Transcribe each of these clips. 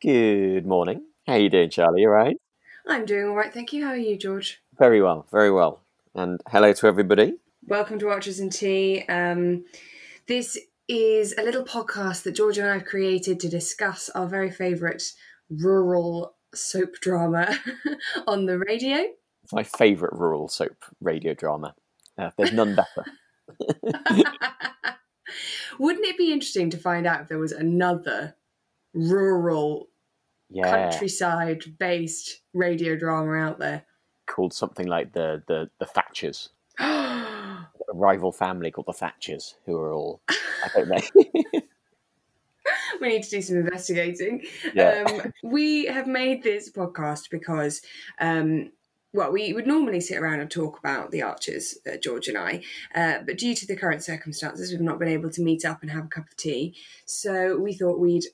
Good morning. How are you doing, Charlie? You all right? I'm doing all right, thank you. How are you, George? Very well, very well. And hello to everybody. Welcome to Archers and Tea. Um, this is a little podcast that George and I have created to discuss our very favourite rural soap drama on the radio. It's my favourite rural soap radio drama. Uh, there's none better. Wouldn't it be interesting to find out if there was another rural Yeah, countryside based radio drama out there? called something like the the the Thatchers, a rival family called the Thatchers, who are all I don't know. we need to do some investigating. Yeah. Um, we have made this podcast because, um, well, we would normally sit around and talk about the Archers, uh, George and I, uh, but due to the current circumstances, we've not been able to meet up and have a cup of tea. So we thought we'd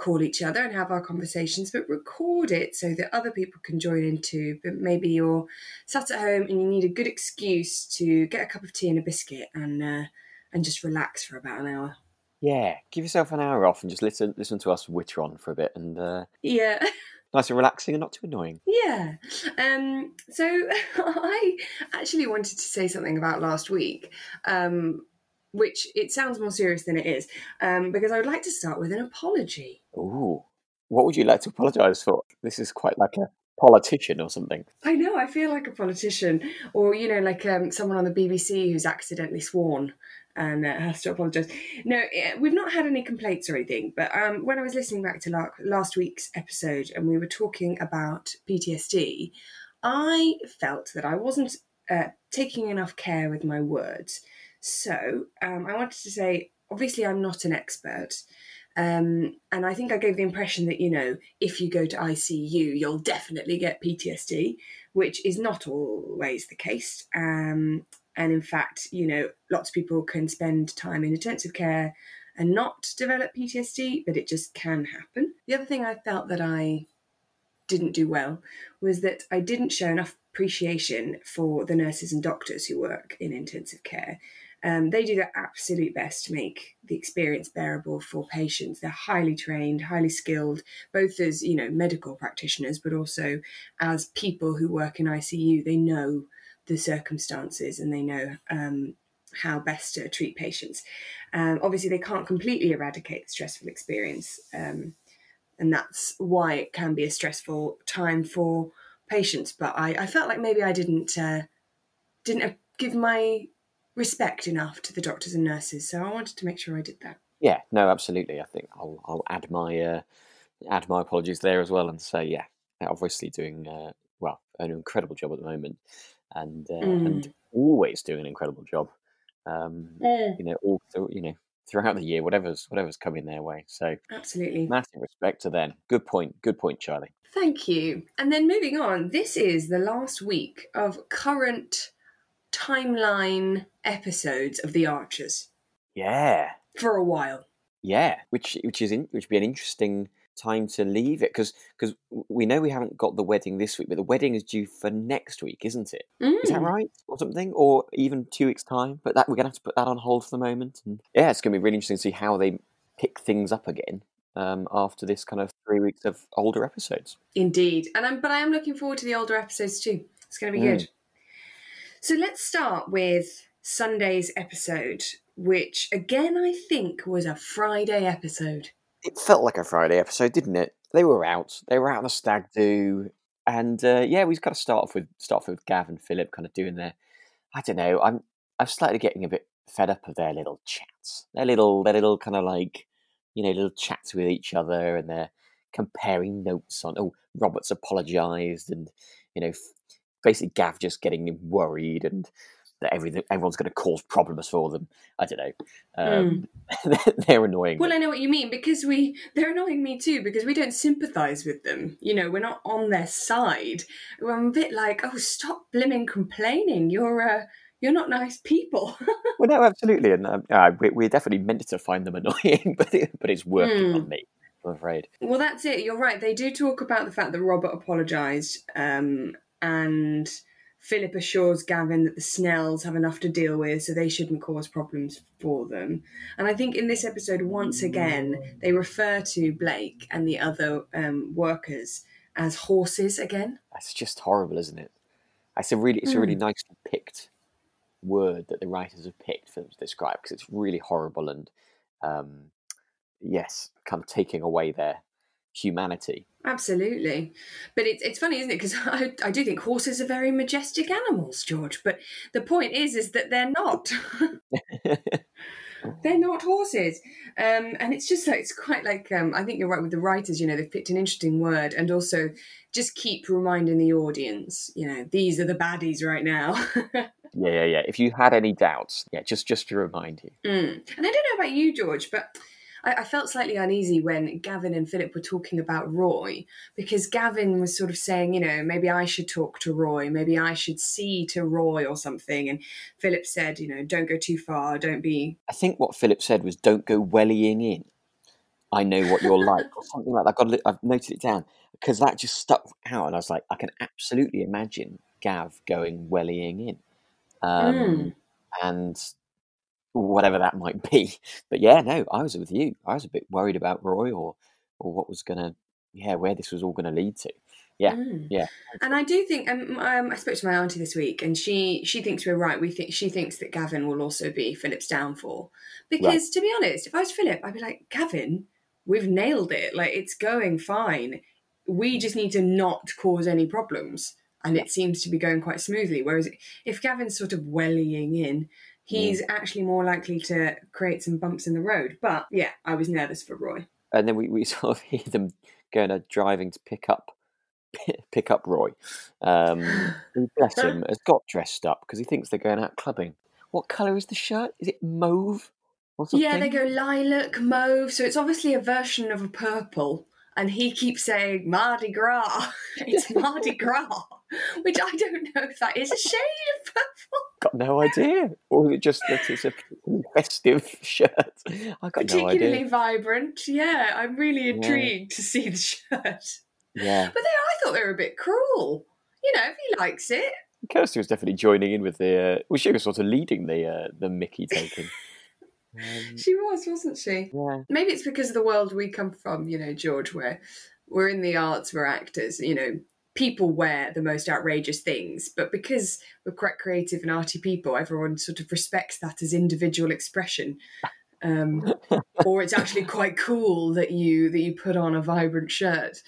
call each other and have our conversations, but record it so that other people can join in too. But maybe you're sat at home and you need a good excuse to get a cup of tea and a biscuit and uh, and just relax for about an hour. yeah, give yourself an hour off and just listen listen to us witter on for a bit, and uh, Yeah. nice and relaxing and not too annoying. Yeah. Um, so I actually wanted to say something about last week, um, which it sounds more serious than it is, um, because I would like to start with an apology. Ooh, what would you like to apologise for? This is quite like a politician or something. I know I feel like a politician, or you know, like um, someone on the BBC who's accidentally sworn and uh, has to apologise. No, eh, we've not had any complaints or anything. But um, when I was listening back to la- last week's episode and we were talking about PTSD, I felt that I wasn't uh, taking enough care with my words. So um, I wanted to say, obviously, I'm not an expert. Um, and I think I gave the impression that, you know, if you go to ICU, you'll definitely get PTSD, which is not always the case. Um, and in fact, you know, lots of people can spend time in intensive care and not develop PTSD, but it just can happen. The other thing I felt that I didn't do well was that I didn't show enough appreciation for the nurses and doctors who work in intensive care. Um, they do their absolute best to make the experience bearable for patients. They're highly trained, highly skilled, both as you know medical practitioners, but also as people who work in ICU. They know the circumstances and they know um, how best to treat patients. Um, obviously, they can't completely eradicate the stressful experience, um, and that's why it can be a stressful time for patients. But I, I felt like maybe I didn't uh, didn't uh, give my respect enough to the doctors and nurses, so I wanted to make sure I did that. Yeah, no, absolutely. I think I'll I'll add my uh, add my apologies there as well and say yeah, obviously doing uh, well an incredible job at the moment, and uh, and always doing an incredible job. Um, you know, all you know throughout the year, whatever's whatever's coming their way. So Absolutely. massive respect to them. Good point. Good point, Charlie. Thank you. And then moving on, this is the last week of current timeline episodes of The Archers Yeah, for a while. yeah. Which which is in, which would be an interesting time to leave it because because we know we haven't got the wedding this week, but the wedding is due for next week, isn't it? Is that Mm. right, or something, or even two weeks' time? But that we're gonna have to put that on hold for the moment. And yeah, it's gonna be really interesting to see how they pick things up again um, after this kind of three weeks of older episodes. Indeed. And I'm but I am looking forward to the older episodes too. It's going to be Mm. good. So let's start with Sunday's episode, which again I think was a Friday episode. It felt like a Friday episode, didn't it? They were out. They were out on the stag do, and uh, yeah, we've got to start off with start off with Gav and Philip kind of doing their. I don't know. I'm I'm slightly getting a bit fed up of their little chats. Their little their little kind of like you know little chats with each other, and they're comparing notes on. Oh, Robert's apologised, and you know, basically Gav just getting worried and. That everything, everyone's going to cause problems for them. I don't know. Um, they're annoying. Well, me. I know what you mean because we they're annoying me too because we don't sympathise with them. You know, we're not on their side. I'm a bit like, oh, stop blimmin' complaining. You're uh, you're not nice people. Well, no, absolutely, and um, uh, we, we're definitely meant to find them annoying, but it, but it's working Hmm. on me. I'm afraid. well, that's it. You're right. They do talk about the fact that Robert apologised, um, and Philip assures Gavin that the Snells have enough to deal with, so they shouldn't cause problems for them. And I think in this episode, once again, they refer to Blake and the other um, workers as horses again. That's just horrible, isn't it? It's a really, it's a really nicely picked word that the writers have picked for them to describe because it's really horrible and, um, yes, kind of taking away their humanity. Absolutely, but it's it's funny, isn't it? Because I, I do think horses are very majestic animals, George. But the point is, is that they're not. they're not horses, um, and it's just like it's quite like um, I think you're right with the writers. You know, they've picked an interesting word, and also just keep reminding the audience. You know, these are the baddies right now. yeah, yeah, yeah. If you had any doubts, yeah, just just to remind you. Mm. And I don't know about you, George, but I, I, felt slightly uneasy when Gavin and Philip were talking about Roy because Gavin was sort of saying, you know, maybe I should talk to Roy, maybe I should see to Roy or something. And Philip said, you know, don't go too far, don't be. I think what Philip said was, don't go wellying in. I know what you're like, or something like that. I've, got, I've noted it down because that just stuck out, and I was like, I can absolutely imagine Gav going wellying in. Um, mm. And whatever that might be. But yeah, no, I was with you. I was a bit worried about Roy or or what was gonna, yeah, where this was all gonna lead to. Yeah, mm. yeah. And I do think um, um, I spoke to my auntie this week, and she she thinks we're right. We think she thinks that Gavin will also be Philip's downfall. Because right. to be honest, if I was Philip, I'd be like, Gavin, we've nailed it. Like it's going fine. We just need to not cause any problems. And it seems to be going quite smoothly. Whereas if Gavin's sort of wellying in, he's actually more likely to create some bumps in the road. But yeah, I was nervous for Roy. And then we, we sort of hear them going to driving to pick up pick up Roy. Um, bless him, has got dressed up because he thinks they're going out clubbing. What colour is the shirt? Is it mauve? Yeah, they go lilac, mauve. So it's obviously a version of a purple. And he keeps saying Mardi Gras. it's Mardi Gras, which I don't know if that is a shade of purple got no idea. Or is it just that it's a festive shirt. I got Particularly no vibrant. Yeah, I'm really intrigued yeah. to see the shirt. Yeah. But they, I thought they were a bit cruel. You know, if he likes it. Kirsty was definitely joining in with the. Uh, well, she was sort of leading the uh, the Mickey taking. Um, she was, wasn't she? Yeah. Maybe it's because of the world we come from, you know, George, where we're in the arts, we're actors, you know, people wear the most outrageous things, but because we're quite creative and arty people, everyone sort of respects that as individual expression. Um, or it's actually quite cool that you that you put on a vibrant shirt.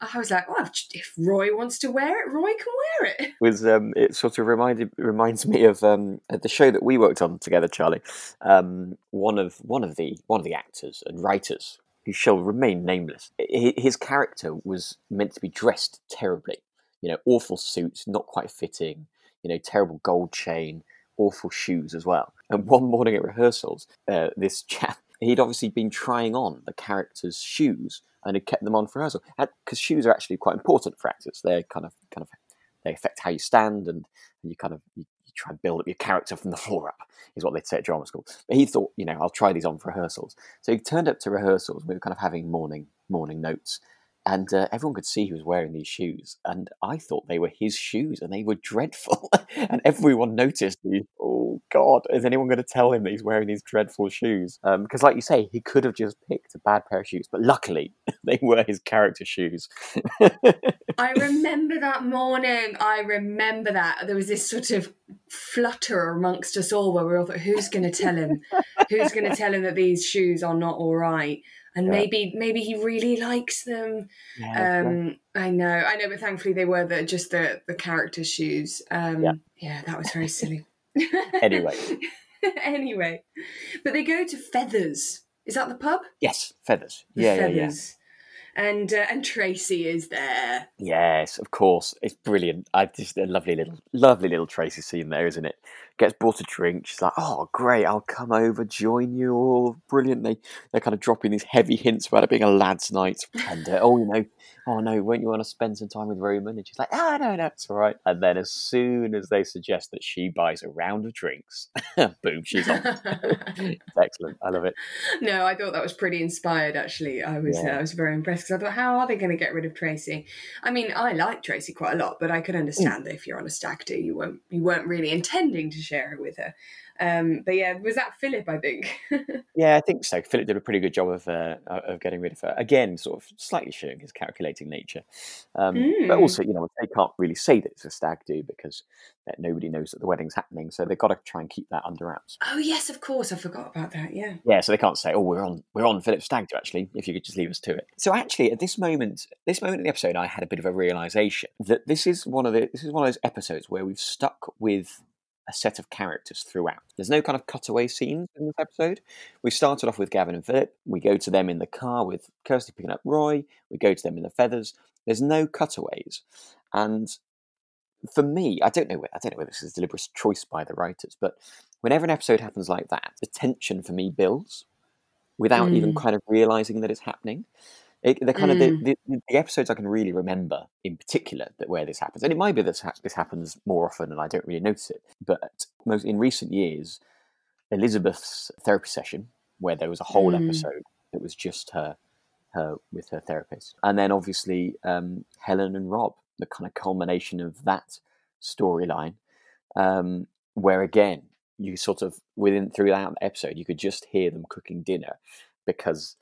I was like, oh, if Roy wants to wear it, Roy can wear it. Was um, it sort of reminded reminds me of um, the show that we worked on together, Charlie. Um, one of one of the one of the actors and writers who shall remain nameless. His character was meant to be dressed terribly. You know, awful suits, not quite fitting. You know, terrible gold chain, awful shoes as well. And one morning at rehearsals, uh, this chap he'd obviously been trying on the character's shoes and had kept them on for rehearsal because shoes are actually quite important for actors. They're kind of kind of they affect how you stand and, and you kind of you, you, try and build up your character from the floor up is what they'd say at drama school. But he thought, you know, I'll try these on for rehearsals. So he turned up to rehearsals. We were kind of having morning morning notes, and uh, everyone could see he was wearing these shoes and i thought they were his shoes and they were dreadful and everyone noticed these oh god is anyone going to tell him that he's wearing these dreadful shoes? Because um, like you say he could have just picked a bad pair of shoes but luckily they were his character shoes. I remember that morning i remember that there was this sort of flutter amongst us all where we all thought who's going to tell him? Who's going to tell him that these shoes are not all right and yeah. maybe maybe he really likes them. Yeah, um, I know, I know, but thankfully they were the just the the character shoes. Um, yeah. yeah, that was very silly. anyway, anyway, but they go to Feathers. Is that the pub? Yes, Feathers. The yeah, Feathers. yeah, yeah and uh, and Tracy is there. Yes, of course, it's brilliant. I just a lovely little, lovely little Tracy scene there, isn't it? Gets bought a drink. She's like, "Oh, great! I'll come over, join you all. Brilliant!" They they're kind of dropping these heavy hints about it being a lads' night, and uh, oh, you know, oh no, won't you want to spend some time with Roman? And she's like, "Ah, oh, no, no, it's all right." And then as soon as they suggest that she buys a round of drinks, boom, she's on. it's excellent. I love it. No, I thought that was pretty inspired. Actually, I was yeah. uh, I was very impressed because I thought, how are they going to get rid of Tracy? I mean, I like Tracy quite a lot, but I could understand mm. that if you're on a stag do, you won't you weren't really intending to share it with her. Um, but yeah, was that Philip? I think. yeah, I think so. Philip did a pretty good job of uh, of getting rid of her. Again, sort of slightly showing his calculating nature, um, mm. but also you know they can't really say that it's a stag do because nobody knows that the wedding's happening, so they've got to try and keep that under wraps. Oh yes, of course, I forgot about that. Yeah. Yeah, so they can't say, "Oh, we're on we're on Philip's stag do." Actually, if you could just leave us to it. So actually, at this moment, this moment in the episode, I had a bit of a realization that this is one of the this is one of those episodes where we've stuck with a set of characters throughout. There's no kind of cutaway scenes in this episode. We started off with Gavin and Philip. We go to them in the car with Kirsty picking up Roy. We go to them in the feathers. There's no cutaways. And for me, I don't know. I don't know whether this is a deliberate choice by the writers, but whenever an episode happens like that, the tension for me builds without mm. even kind of realizing that it's happening. It, the kind mm. of the, the, the, episodes I can really remember in particular that where this happens, and it might be that this happens more often and I don't really notice it. But most in recent years, Elizabeth's therapy session where there was a whole mm. episode that was just her, her with her therapist, and then obviously um, Helen and Rob, the kind of culmination of that storyline, um, where again you sort of within throughout the episode you could just hear them cooking dinner because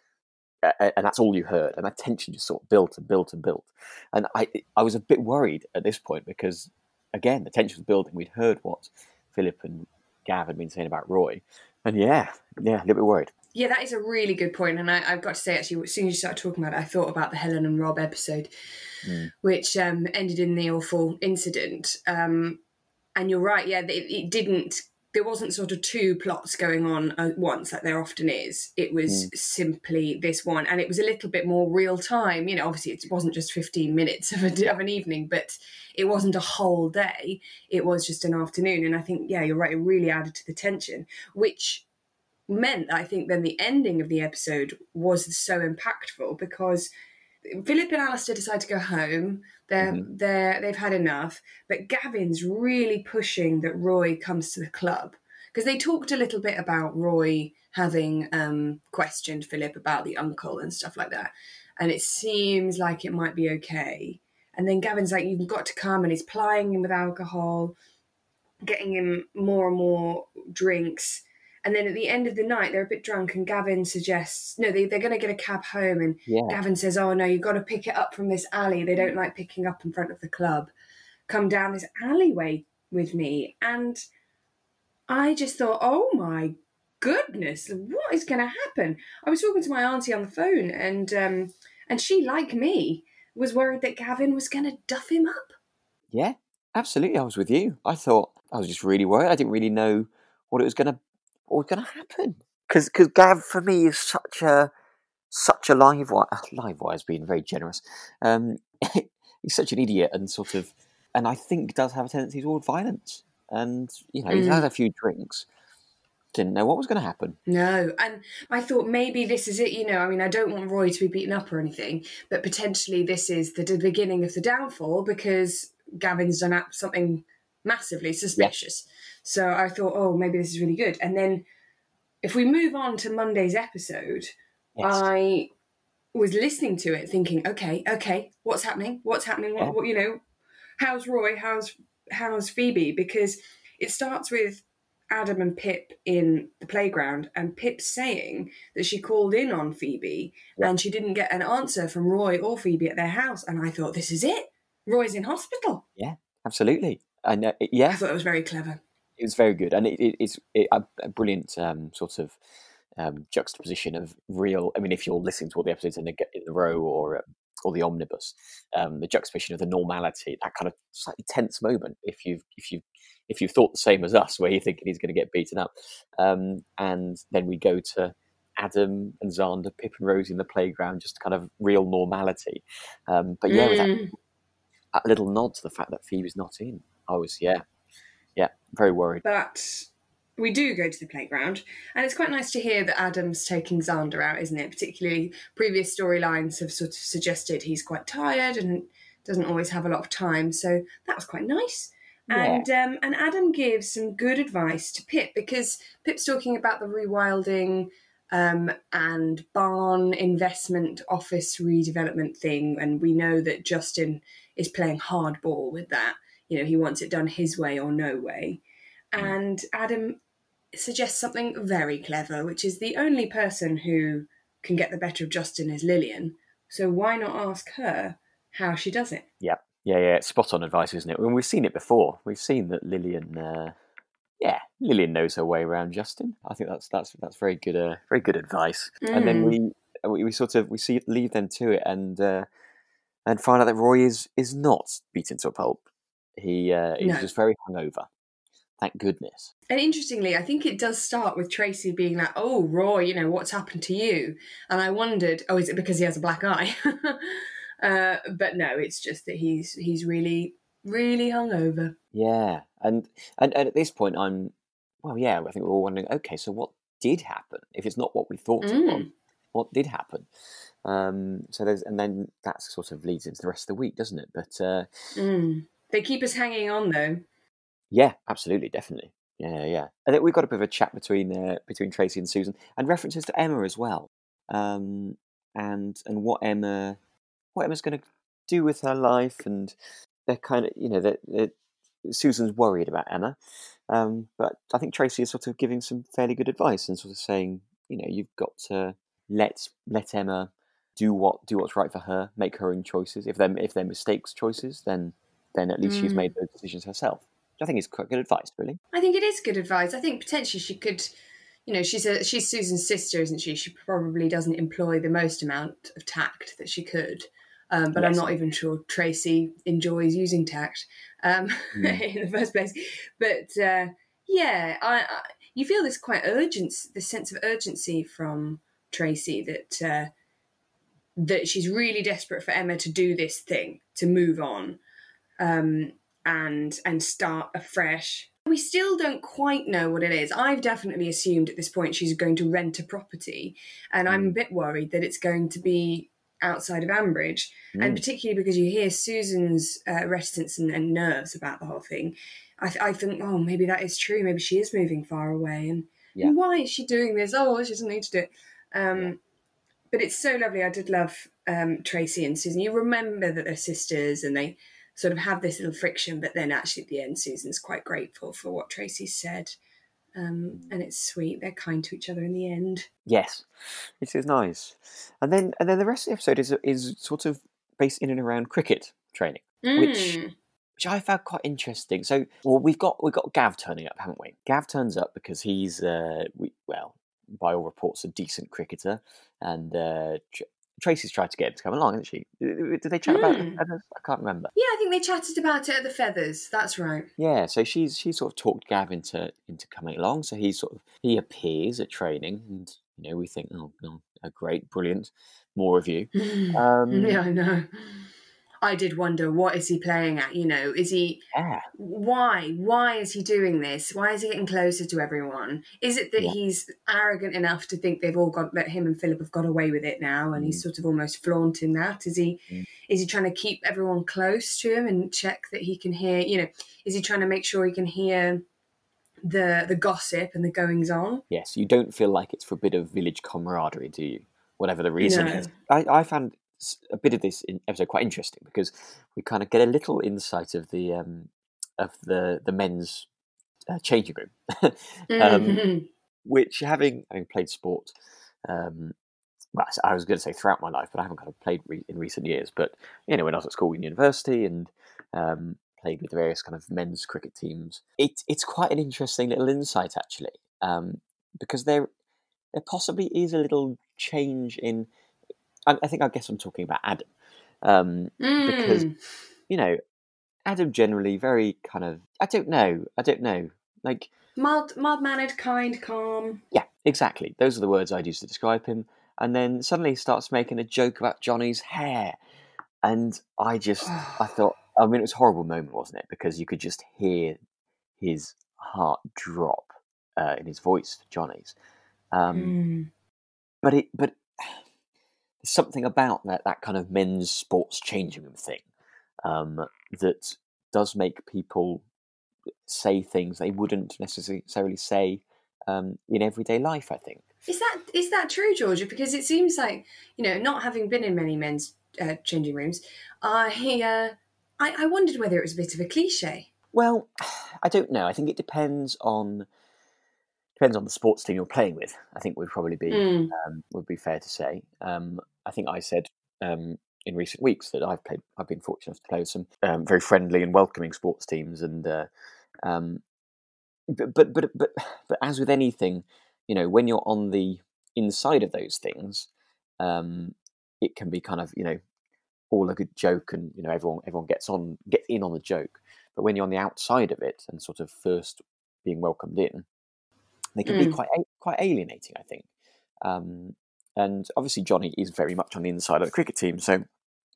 and that's all you heard. And that tension just sort of built and built and built. And I, I was a bit worried at this point because, again, the tension was building. We'd heard what Philip and Gav had been saying about Roy, and yeah, yeah, a little bit worried. Yeah, that is a really good point, and I, have got to say, actually, as soon as you started talking about it, I thought about the Helen and Rob episode, mm. which um, ended in the awful incident. Um, and you're right, yeah, it, it didn't there wasn't sort of two plots going on at once like there often is it was mm. simply this one and it was a little bit more real time you know obviously it wasn't just 15 minutes of, a, of an evening but it wasn't a whole day it was just an afternoon and i think yeah you're right it really added to the tension which meant i think then the ending of the episode was so impactful because Philip and Alistair decide to go home. They're mm-hmm. they're they've had enough. But Gavin's really pushing that Roy comes to the club because they talked a little bit about Roy having um, questioned Philip about the uncle and stuff like that, and it seems like it might be okay. And then Gavin's like, "You've got to come," and he's plying him with alcohol, getting him more and more drinks and then at the end of the night, they're a bit drunk, and Gavin suggests, no, they, they're going to get a cab home. And yeah. Gavin says, oh, no, you've got to pick it up from this alley. They don't like picking up in front of the club. Come down this alleyway with me. And I just thought, oh my goodness, what is going to happen? I was talking to my auntie on the phone, and um, and she, like me, was worried that Gavin was going to duff him up. Yeah, absolutely. I was with you. I thought I was just really worried. I didn't really know what it was going to was going to happen? Because because Gav for me is such a such a live wire. Live wire has been very generous. Um, he's such an idiot and sort of, and I think does have a tendency toward violence. And you know, mm. he's had a few drinks. Didn't know what was going to happen. No, and I thought maybe this is it. You know, I mean, I don't want Roy to be beaten up or anything, but potentially this is the, the beginning of the downfall because Gavin's done something massively suspicious. Yeah. So I thought, oh, maybe this is really good. And then if we move on to Monday's episode, yes. I was listening to it thinking, okay, okay, what's happening? What's happening? What, what, you know, how's Roy? How's how's Phoebe? Because it starts with Adam and Pip in the playground, and Pip saying that she called in on Phoebe yeah. and she didn't get an answer from Roy or Phoebe at their house. And I thought, this is it. Roy's in hospital. Yeah, absolutely. And uh, yeah, I thought it was very clever it was very good, and it, it, it's it, a, a, brilliant um, sort of um, juxtaposition of real. I mean, if you're listening to all the episodes in the, in the row or um, or the omnibus, um, the juxtaposition of the normality, that kind of slightly tense moment. If you've if you if you've thought the same as us, where you're thinking he's going to get beaten up, um, and then we go to Adam and Xander, Pip and Rosie in the playground, just kind of real normality. Um, but yeah, mm. with that, that, little nod to the fact that Phoebe's not in, I was yeah, Yeah, very worried. But we do go to the playground, and it's quite nice to hear that Adam's taking Xander out, isn't it? Particularly, previous storylines have sort of suggested he's quite tired and doesn't always have a lot of time, so that was quite nice. Yeah. And um, and Adam gives some good advice to Pip because Pip's talking about the rewilding um, and barn investment office redevelopment thing, and we know that Justin is playing hardball with that. You know, he wants it done his way or no way. And Adam suggests something very clever, which is the only person who can get the better of Justin is Lilian. So why not ask her how she does it? Yeah, yeah, yeah. It's spot on advice, isn't it? When we've seen it before, we've seen that Lilian, uh, yeah, Lilian knows her way around Justin. I think that's that's that's very good, uh, very good advice. And then Mm. we we we sort of we see leave them to it and uh, and find out that Roy is is not beaten to a pulp. He uh, he's No. just very hungover. Thank goodness. And interestingly, I think it does start with Tracy being like, "Oh, Roy, you know what's happened to you?" And I wondered, oh, is it because he has a black eye? uh, but no, it's just that he's he's really really hungover. Yeah, and, and and at this point, I'm well. Yeah, I think we're all wondering. Okay, so what did happen? If it's not what we thought it was, Mm. what did happen? Um, so there's, and then that sort of leads into the rest of the week, doesn't it? But uh, Mm. They keep us hanging on though. yeah, absolutely, definitely. Yeah, yeah. I think we've got a bit of a chat between uh, between Tracy and Susan, and references to Emma as well, um, and and what Emma what Emma's going to do with her life, and they're kind of you know that that Susan's worried about Emma, um, but I think Tracy is sort of giving some fairly good advice and sort of saying you know you've got to let let Emma do what do what's right for her, make her own choices. If they're if they're mistakes choices, then then at least she's Mm. made those decisions herself. I think it's quite good advice, really. I think it is good advice. I think potentially she could, you know, she's a she's Susan's sister, isn't she? She probably doesn't employ the most amount of tact that she could. Um, but I'm not even sure Tracy enjoys using tact um, Mm. in the first place. But uh, yeah, I, I you feel this quite urgent, this sense of urgency from Tracy that uh, that she's really desperate for Emma to do this thing, to move on, um, and and start afresh. We still don't quite know what it is. I've definitely assumed at this point she's going to rent a property, and I'm a bit worried that it's going to be outside of Ambridge, and Mm. particularly because you hear Susan's uh, reticence and, and nerves about the whole thing. I, th- I think, oh, maybe that is true. Maybe she is moving far away, and Yeah. why is she doing this? Oh, she doesn't need to do it. Um, Yeah. But it's so lovely. I did love um, Tracy and Susan. You remember that they're sisters, and they sort of have this little friction, but then actually at the end, Susan's quite grateful for what Tracy said. Um, and it's sweet. They're kind to each other in the end. Yes, it is nice. And then and then the rest of the episode is is sort of based in and around cricket training, which Mm. which I found quite interesting. So, well, we've got we've got Gav turning up, haven't we? Gav turns up because he's uh, we, well, by all reports, a decent cricketer, and uh, Tracy's tried to get him to come along, hasn't she? Did they chat about the Mm. feathers? I can't remember. Yeah, I think they chatted about it at the Feathers. That's right. Yeah, so she's she sort of talked Gav into into coming along. So he sort of he appears at training, and you know we think, oh, oh, oh great, brilliant, more of you. Um, yeah, I know. I did wonder what is he playing at? You know, is he yeah, why why is he doing this why is he getting closer to everyone is it that Yeah. he's arrogant enough to think they've all got that him and philip have got away with it now and he's sort of almost flaunting that is he Mm. is he trying to keep everyone close to him and check that he can hear you know is he trying to make sure he can hear the the gossip and the goings on yes, you don't feel like it's for a bit of village camaraderie, do you? Whatever the reason No. is. I, I found a bit of this in episode quite interesting because we kind of get a little insight of the um, of the the men's uh, changing room, um, Mhm. which having having played sport. Um, well, I was going to say throughout my life, but I haven't kind of played re- in recent years. But you know, when I was at school and university, and um, played with the various kind of men's cricket teams, it, it's quite an interesting little insight actually, um, because there there possibly is a little change in. I, I think I guess I'm talking about Adam, um, because Mm. you know, Adam generally very kind of I don't know, I don't know, like mild mild mannered kind calm Yeah, exactly. Those are the words I'd use to describe him. And then suddenly he starts making a joke about Johnny's hair. And I just, I thought, I mean, it was a horrible moment, wasn't it? Because you could just hear his heart drop uh, in his voice for Johnny's. Um, Mm. but it but there's something about that that kind of men's sports changing room thing um, that does make people say things they wouldn't necessarily say um, in everyday life. I think. Is that is that true, Georgia? Because it seems like you know, not having been in many men's uh, changing rooms, I uh, I, I wondered whether it was a bit of a cliche. Well, I don't know. I think it depends on depends on the sports team you're playing with. I think would probably be Mm. um, would be fair to say. Um, I think I said um, in recent weeks that I've played. I've been fortunate enough to play with some um, very friendly and welcoming sports teams, and uh, um, but, but but but but as with anything, you know, when you're on the inside of those things, um, it can be kind of you know all a good joke, and you know everyone everyone gets on gets in on the joke. But when you're on the outside of it and sort of first being welcomed in, they can be Mm. quite quite alienating. I think. Um, and obviously, Johnny is very much on the inside of the cricket team, so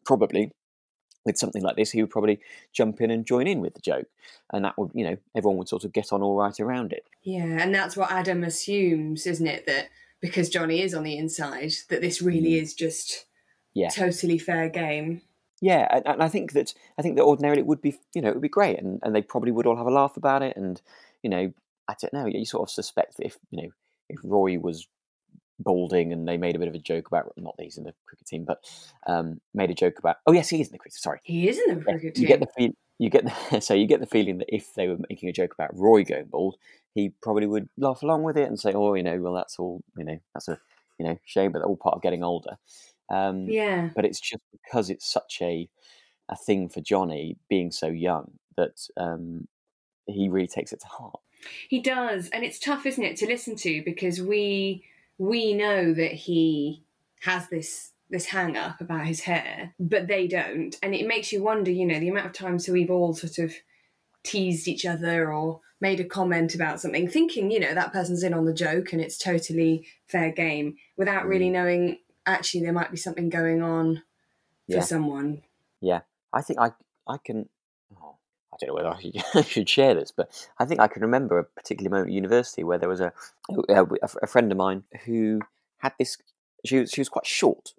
probably with something like this, he would probably jump in and join in with the joke, and that would, you know, everyone would sort of get on all right around it. Yeah, and that's what Adam assumes, isn't it? That because Johnny is on the inside, that this really Mm. is just Yeah. totally fair game. Yeah, and, and I think that I think that ordinarily it would be, you know, it would be great, and, and they probably would all have a laugh about it, and you know, I don't know, you sort of suspect that if you know if Roy was balding and they made a bit of a joke about not that he's in the cricket team, but um, made a joke about oh yes he is in the cricket sorry He is in the cricket you team. get the feel you get the, so you get the feeling that if they were making a joke about Roy going bald, he probably would laugh along with it and say, "Oh, you know, well, that's all, you know, that's a, you know, shame, but all part of getting older." Um, yeah, But it's just because it's such a a thing for Johnny being so young that um, he really takes it to heart. He does, and it's tough, isn't it, to listen to because we we know that he has this this hang up about his hair, but they don't, and it makes you wonder, you know, the amount of times we've all sort of teased each other or made a comment about something, thinking, you know, that person's in on the joke and it's totally fair game, without really mm. knowing actually there might be something going on for Yeah. someone. Yeah, I think I I can. I don't know whether I should, I share this, but I think I can remember a particular moment at university where there was a a, a friend of mine who had this. She was she was quite short,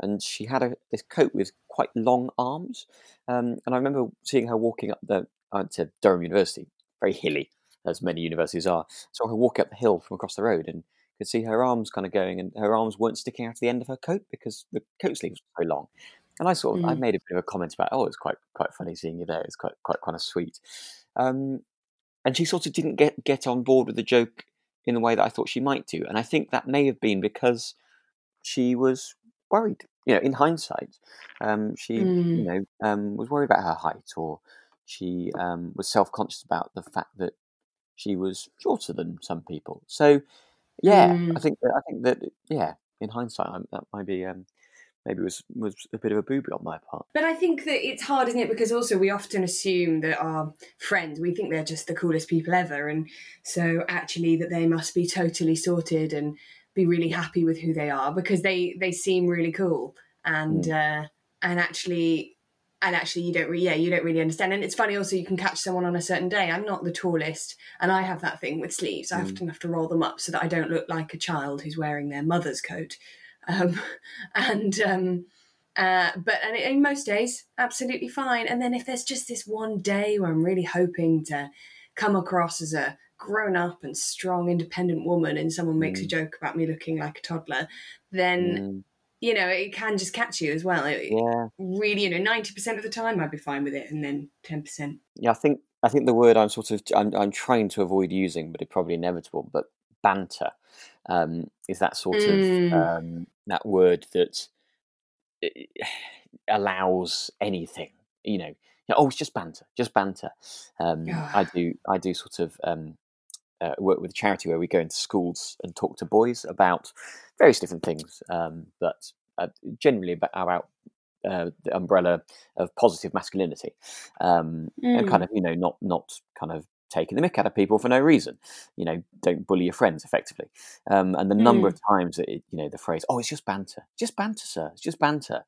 and she had a this coat with quite long arms. Um, and I remember seeing her walking up the uh, to Durham University, very hilly as many universities are. So her walk up the hill from across the road and could see her arms kind of going, and her arms weren't sticking out of the end of her coat because the coat sleeves were so long. And I sort of I Mm. made a bit of a comment about, oh, it's quite quite funny seeing you there. It's quite quite kind of sweet. Um, and she sort of didn't get get on board with the joke in the way that I thought she might do. And I think that may have been because she was worried. You know, in hindsight, um, she you Mm. know um, was worried about her height, or she um, was self conscious about the fact that she was shorter than some people. So, yeah, Mm. I think that, I think that yeah, in hindsight, that might be um, maybe was was a bit of a booby on my part. But I think that it's hard, isn't it? Because also we often assume that our friends, we think they're just the coolest people ever. And so actually that they must be totally sorted and be really happy with who they are because they, they seem really cool. And, uh, and actually, and actually you don't really, yeah, you don't really understand. And it's funny also, you can catch someone on a certain day. I'm not the tallest and I have that thing with sleeves. I Mm. often have to roll them up so that I don't look like a child who's wearing their mother's coat. Um, and, um, uh, but and in most days, absolutely fine. And then if there's just this one day where I'm really hoping to come across as a grown up and strong, independent woman, and someone makes a Mm. joke about me looking like a toddler, then Mm, you know it can just catch you as well. It, yeah, Really, you know, ninety percent of the time I'd be fine with it, and then ten percent. yeah. I think I think the word I'm sort of I'm I'm trying to avoid using, but it's probably inevitable. But banter um, is that sort Mm. of um, that word that eh, allows anything. You know, oh, it's just banter, just banter. Um, I do I do sort of um, uh, work with a charity where we go into schools and talk to boys about various different things, um, but uh, generally about, about uh, the umbrella of positive masculinity, um, and kind of you know not not kind of taking the mick out of people for no reason. You know, don't bully your friends effectively. Um, and the number of times that it, you know the phrase, "Oh, it's just banter, just banter, sir, it's just banter,"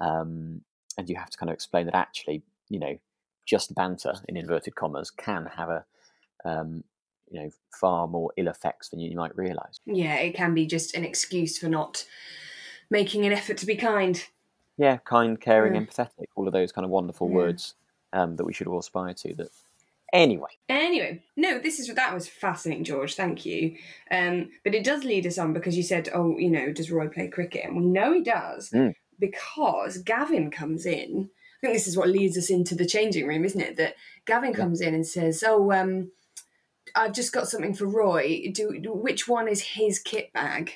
um, and you have to kind of explain that actually, you know, just banter in inverted commas can have a um, you know, far more ill effects than you might realise. Yeah, it can be just an excuse for not making an effort to be kind. Yeah, kind, caring, Yeah. empathetic, all of those kind of wonderful Yeah. words um, that we should all aspire to. That anyway, Anyway, no, this is that was fascinating, George. Thank you. Um, but it does lead us on because you said, "Oh, you know, does Roy play cricket?" And we know he does Mm. because Gavin comes in. I think this is what leads us into the changing room, isn't it? That Gavin Yeah. comes in and says, "Oh, um, I've just got something for Roy. Do, do which one is his kit bag?"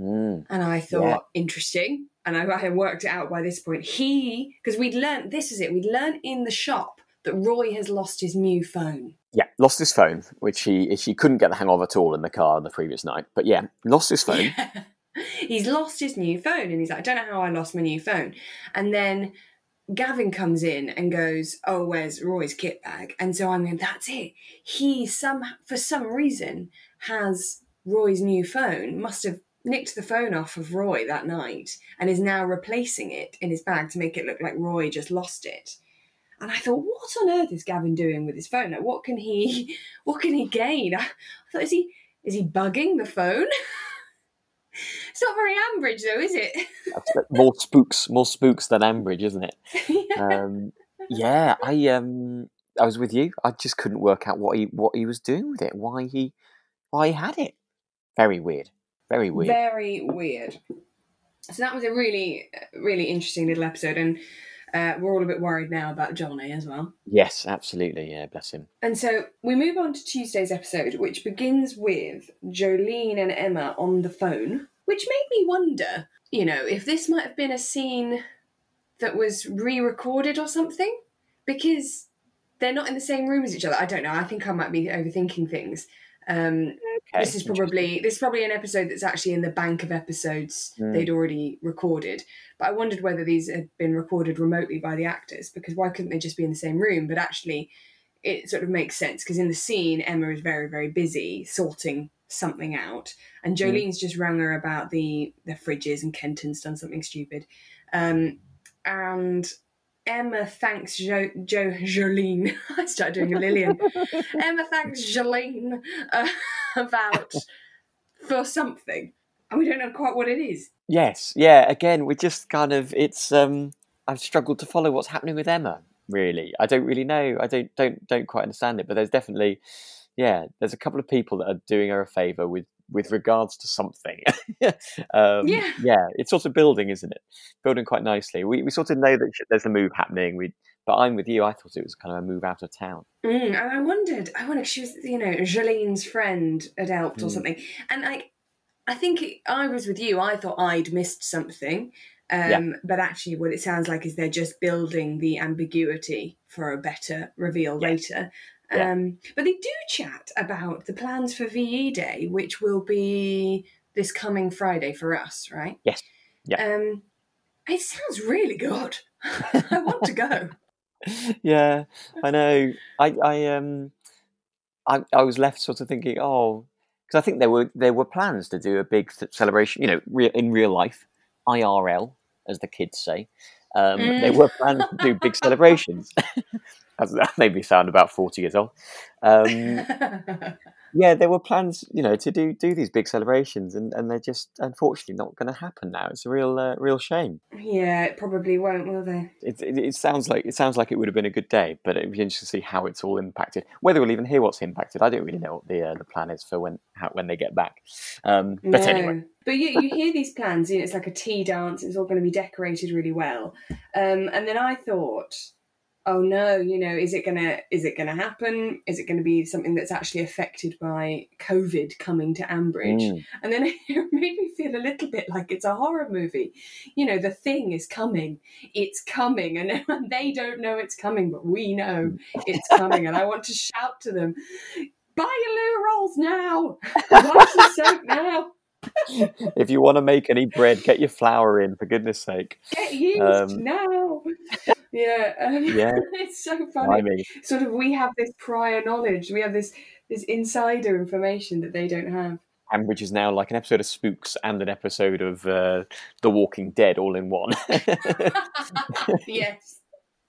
Mm, And I thought, interesting. And I, I had worked it out by this point. He, because we'd learnt, this is it, we'd learnt in the shop that Roy has lost his new phone. yeah, lost his phone, which he he couldn't get the hang of at all in the car the previous night. But yeah, lost his phone. he's lost his new phone and he's like, I don't know how I lost my new phone. And then Gavin comes in and goes, Oh, where's Roy's kit bag? And so I'm going, That's it. He some for some reason has Roy's new phone, must have nicked the phone off of Roy that night and is now replacing it in his bag to make it look like Roy just lost it. And I thought, what on earth is Gavin doing with his phone? Like, what can he, what can he gain? I thought, is he, is he bugging the phone? it's not very Ambridge, though, is it? More spooks, more spooks than Ambridge, isn't it? yeah. Um, yeah, I um, I was with you. I just couldn't work out what he what he was doing with it. Why he why he had it. Very weird. Very weird. Very weird. So that was a really, really interesting little episode, and uh, we're all a bit worried now about Johnny as well. yes, absolutely. Yeah, bless him. And so we move on to Tuesday's episode, which begins with Jolene and Emma on the phone, which made me wonder, you know, if this might have been a scene that was re recorded or something, because they're not in the same room as each other. I don't know. I think I might be overthinking things. Um, Okay, this is probably this is probably an episode that's actually in the bank of episodes Mm. they'd already recorded. But I wondered whether these had been recorded remotely by the actors because why couldn't they just be in the same room? But actually, it sort of makes sense because in the scene, Emma is very very busy sorting something out, and Mm. Jolene's just rang her about the the fridges, and Kenton's done something stupid, um, and. Emma thanks jo- jo- Jolene. I started doing a Lilian. Emma thanks Jolene uh, about for something, and we don't know quite what it is. Yes, yeah. Again, we just kind of it's. um I've struggled to follow what's happening with Emma. Really, I don't really know. I don't don't don't quite understand it. But there's definitely, yeah. There's a couple of people that are doing her a favour with with regards to something. um, Yeah. yeah. It's sort of building, isn't it? Building quite nicely. We we sort of know that there's a move happening. We, but I'm with you. I thought it was kind of a move out of town. Mm, and I wondered, I wonder if she was, you know, Jolene's friend had helped or Mm. something. And like, I think it, I was with you. I thought I'd missed something. Um, Yeah. But actually, what it sounds like is they're just building the ambiguity for a better reveal Yeah. later. Yeah. Um, but they do chat about the plans for VE Day, which will be this coming Friday for us, right? Yes. Yeah. Um, it sounds really good. I want to go. yeah, I know. I, I um, I, I was left sort of thinking, oh, because I think there were there were plans to do a big celebration, you know, re- in real life, IRL, as the kids say. Um, There Mm. were plans to do big celebrations. As- that made me sound about forty years old. Um, yeah, there were plans, you know, to do do these big celebrations, and, and they're just unfortunately not going to happen now. It's a real uh, real shame. yeah, it probably won't, will they? It, it, it sounds like it sounds like it would have been a good day, but it'd be interesting to see how it's all impacted. Whether we'll even hear what's impacted, I don't really know what the uh, the plan is for when how, when they get back. Um, but anyway, But you, you hear these plans, you know, it's like a tea dance, it's all going to be decorated really well. Um, and then I thought, oh no, you know, is it gonna is it gonna happen? Is it gonna be something that's actually affected by COVID coming to Ambridge? Mm, And then it made me feel a little bit like it's a horror movie. You know, the thing is coming. It's coming. And, they don't know it's coming, but we know it's coming. And I want to shout to them, buy your loo rolls now. Buy some soap now. if you want to make any bread, get your flour in for goodness sake. Get used Um, now. Yeah. Um, Yeah. it's so funny. I mean, Sort of we have this prior knowledge. We have this this insider information that they don't have. And which is now like an episode of Spooks and an episode of uh, The Walking Dead all in one. yes.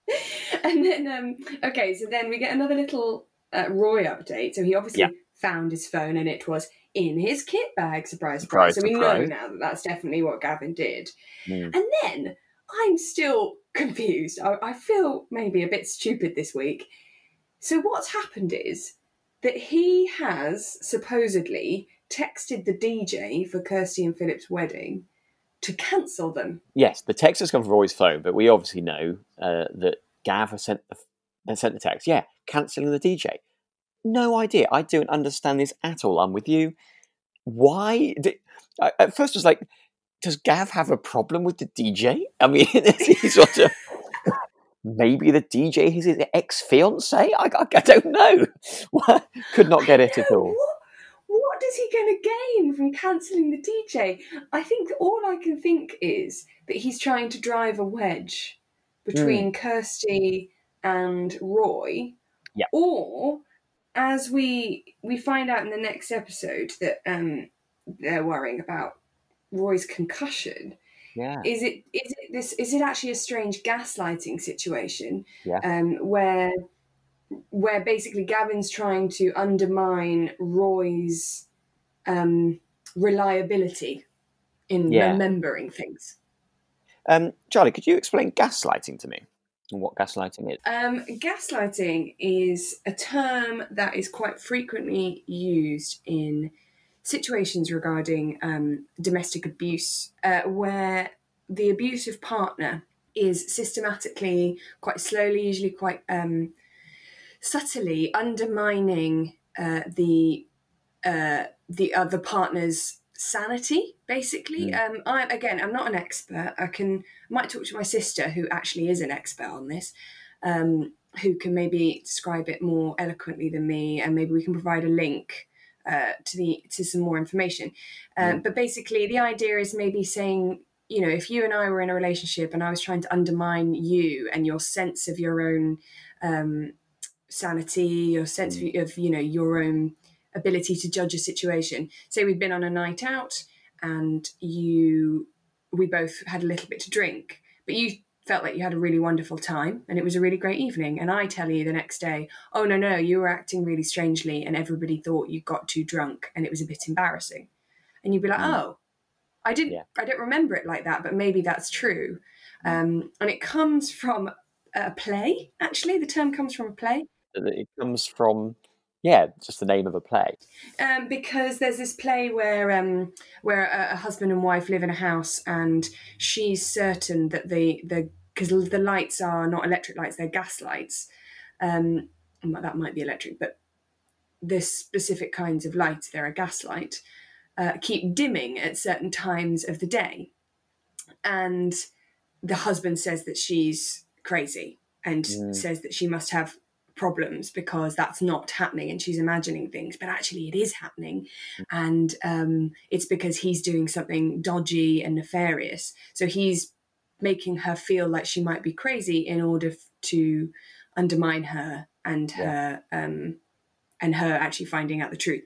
And then, um, okay, so then we get another little uh, Roy update. So he obviously Yeah. found his phone and it was in his kit bag. Surprise, Surprise, surprise. so we surprise. know now that that's definitely what Gavin did. Mm. And then I'm still confused. I, I feel maybe a bit stupid this week. So what's happened is that he has supposedly texted the DJ for Kirsty and Philip's wedding to cancel them. Yes, the text has come from Roy's phone, but we obviously know uh, that Gav has sent the, sent the text. Yeah, cancelling the DJ. No idea. I don't understand this at all. I'm with you. Why? Did, I- at first, I was like, does Gav have a problem with the DJ? I mean, sort of. Maybe the DJ is his ex fiance? I, I, I don't know. Could not get it at all. What, what is he going to gain from cancelling the DJ? I think all I can think is that he's trying to drive a wedge between Kirsty and Roy. Yeah. Or as we we find out in the next episode that um, they're worrying about Roy's concussion. Yeah. Is it is it this is it actually a strange gaslighting situation? Yeah. Um, where where basically Gavin's trying to undermine Roy's um, reliability in Yeah. remembering things. Um, Charlie, could you explain gaslighting to me and what gaslighting is? Um, gaslighting is a term that is quite frequently used in situations regarding um, domestic abuse, uh, where the abusive partner is systematically, quite slowly, usually quite um, subtly undermining uh, the uh, the other partner's sanity. Basically, um, I again, I'm not an expert. I can might talk to my sister, who actually is an expert on this, um, who can maybe describe it more eloquently than me, and maybe we can provide a link uh, to the to some more information. Um, But basically, the idea is maybe saying, you know, if you and I were in a relationship and I was trying to undermine you and your sense of your own um, sanity, your sense of, of you know your own ability to judge a situation. Say we'd been on a night out and you we both had a little bit to drink, but you felt like you had a really wonderful time and it was a really great evening. And I tell you the next day, oh no, no, you were acting really strangely and everybody thought you got too drunk and it was a bit embarrassing. And you'd be like, Mm. oh, I didn't Yeah. I don't remember it like that, but maybe that's true. Um, and it comes from a play, actually. The term comes from a play. It comes from, yeah, just the name of a play. Um, because there's this play where um, where a, a husband and wife live in a house, and she's certain that the the because the lights are not electric lights; they're gas lights. Um, that might be electric, but this specific kinds of lights, they're a gas light, uh, keep dimming at certain times of the day, and the husband says that she's crazy and Mm. says that she must have problems because that's not happening and she's imagining things but actually it is happening. And um, it's because he's doing something dodgy and nefarious. So he's making her feel like she might be crazy in order f- to undermine her and her um, and her actually finding out the truth.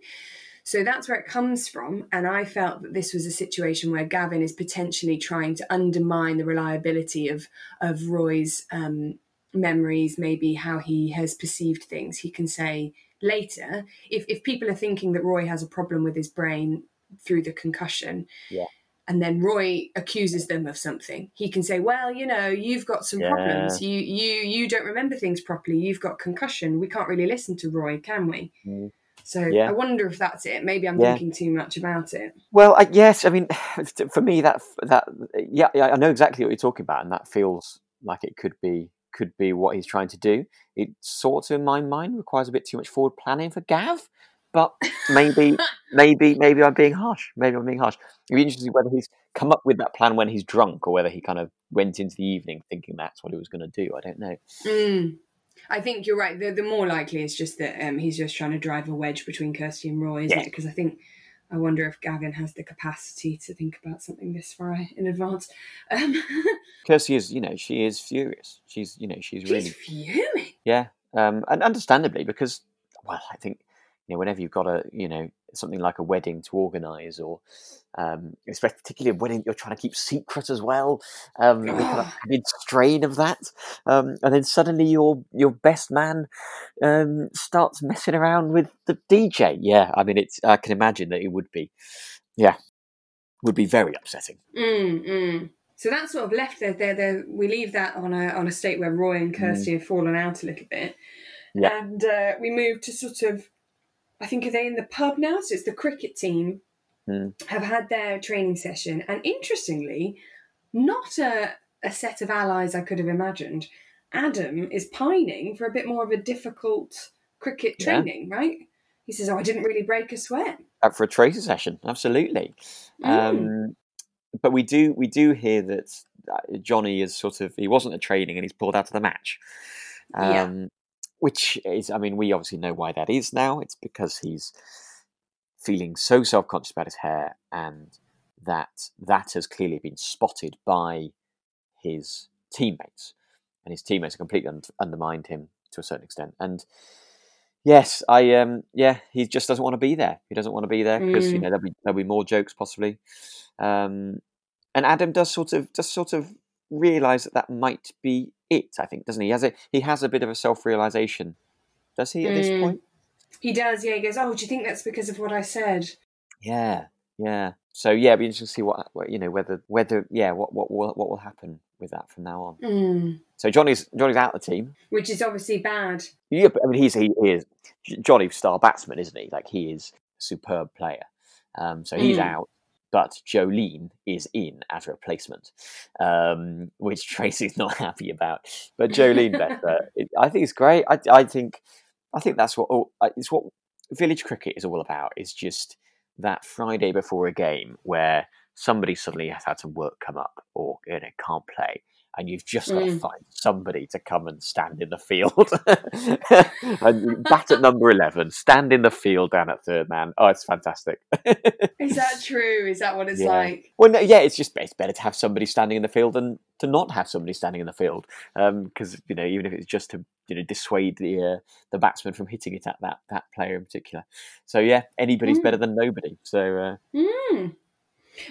So that's where it comes from. And i felt that this was a situation where gavin is potentially trying to undermine the reliability of of roy's um, memories, maybe how he has perceived things. He can say later, if, if people are thinking that Roy has a problem with his brain through the concussion, Yeah. and then Roy accuses them of something, he can say, Well, you know, you've got some Yeah. problems. You you you don't remember things properly, you've got concussion. We can't really listen to Roy, can we? Mm. So Yeah. I wonder if that's it. Maybe I'm Yeah. thinking too much about it. Well, I, yes, I mean, for me, that that yeah, yeah, I know exactly what you're talking about, and that feels like it could be could be what he's trying to do. It sort of, in my mind, requires a bit too much forward planning for Gav, but maybe, maybe, maybe I'm being harsh. Maybe I'm being harsh. It'd be interesting whether he's come up with that plan when he's drunk, or whether he kind of went into the evening thinking that's what he was going to do. I don't know. Mm. I think you're right. The, the more likely is just that um, he's just trying to drive a wedge between Kirsty and Roy, isn't Yeah. it? Because I think I wonder if Gavin has the capacity to think about something this far in advance. Um, Kirsty is, you know, she is furious. She's, you know, she's really he's fuming. Yeah, um, and understandably because, well, I think you know, whenever you've got a, you know, something like a wedding to organise, or um, especially particularly a wedding you're trying to keep secret as well, um, the kind of added strain of that, um, and then suddenly your your best man um, starts messing around with the DJ. Yeah, I mean, it's I can imagine that it would be, yeah, would be very upsetting. Mm, mm. So that sort of left there. There, there. We leave that on a on a state where Roy and Kirsty have fallen out a little bit, Yeah. and uh, we move to sort of. I think are they in the pub now? So it's the cricket team Mm. have had their training session, and interestingly, not a a set of allies I could have imagined. Adam is pining for a bit more of a difficult cricket Yeah. training, right? He says, "Oh, I didn't really break a sweat." Up for a tracer session, absolutely. Mm. Um, but we do we do hear that uh, Johnny is sort of he wasn't at training and he's pulled out of the match. Yeah. Which is, I mean, we obviously know why that is now. It's because he's feeling so self conscious about his hair, and that that has clearly been spotted by his teammates, and his teammates have completely un- undermined him to a certain extent. And yes, I um, yeah, he just doesn't want to be there. He doesn't want to be there because you Mm. know there'll be there'll be more jokes possibly. Um, and Adam does sort of does sort of realize that that might be it. I think doesn't he? He has a he has a bit of a self realization. Does he at this Mm. point? He does, yeah. He goes, "Oh, do you think that's because of what I said?" Yeah, yeah. So yeah, it'd be interesting to see what, what you know whether whether yeah what what will what will happen with that from now on. Mm. So Johnny's Johnny's out of the team. Which is obviously bad. Yeah, but I mean he's he is Johnny star batsman, isn't he? Like he is a superb player. Um, so he's Mm. out, but Jolene is in as a replacement, um, which Tracy's not happy about. But Jolene Becker, it, I think it's great. I, I think I think that's what oh, it's what village cricket is all about. Is just that Friday before a game where somebody suddenly has had some work come up or you know can't play. And you've just got to Mm. find somebody to come and stand in the field. and bat at number 11, stand in the field down at third man. Oh, it's fantastic. Is that true? Is that what it's Yeah. like? Well, no, yeah, it's just it's better to have somebody standing in the field than to not have somebody standing in the field, because you know even if it's just to you know dissuade the uh, the batsman from hitting it at that that player in particular. So yeah, anybody's Mm. better than nobody. So uh, Mm.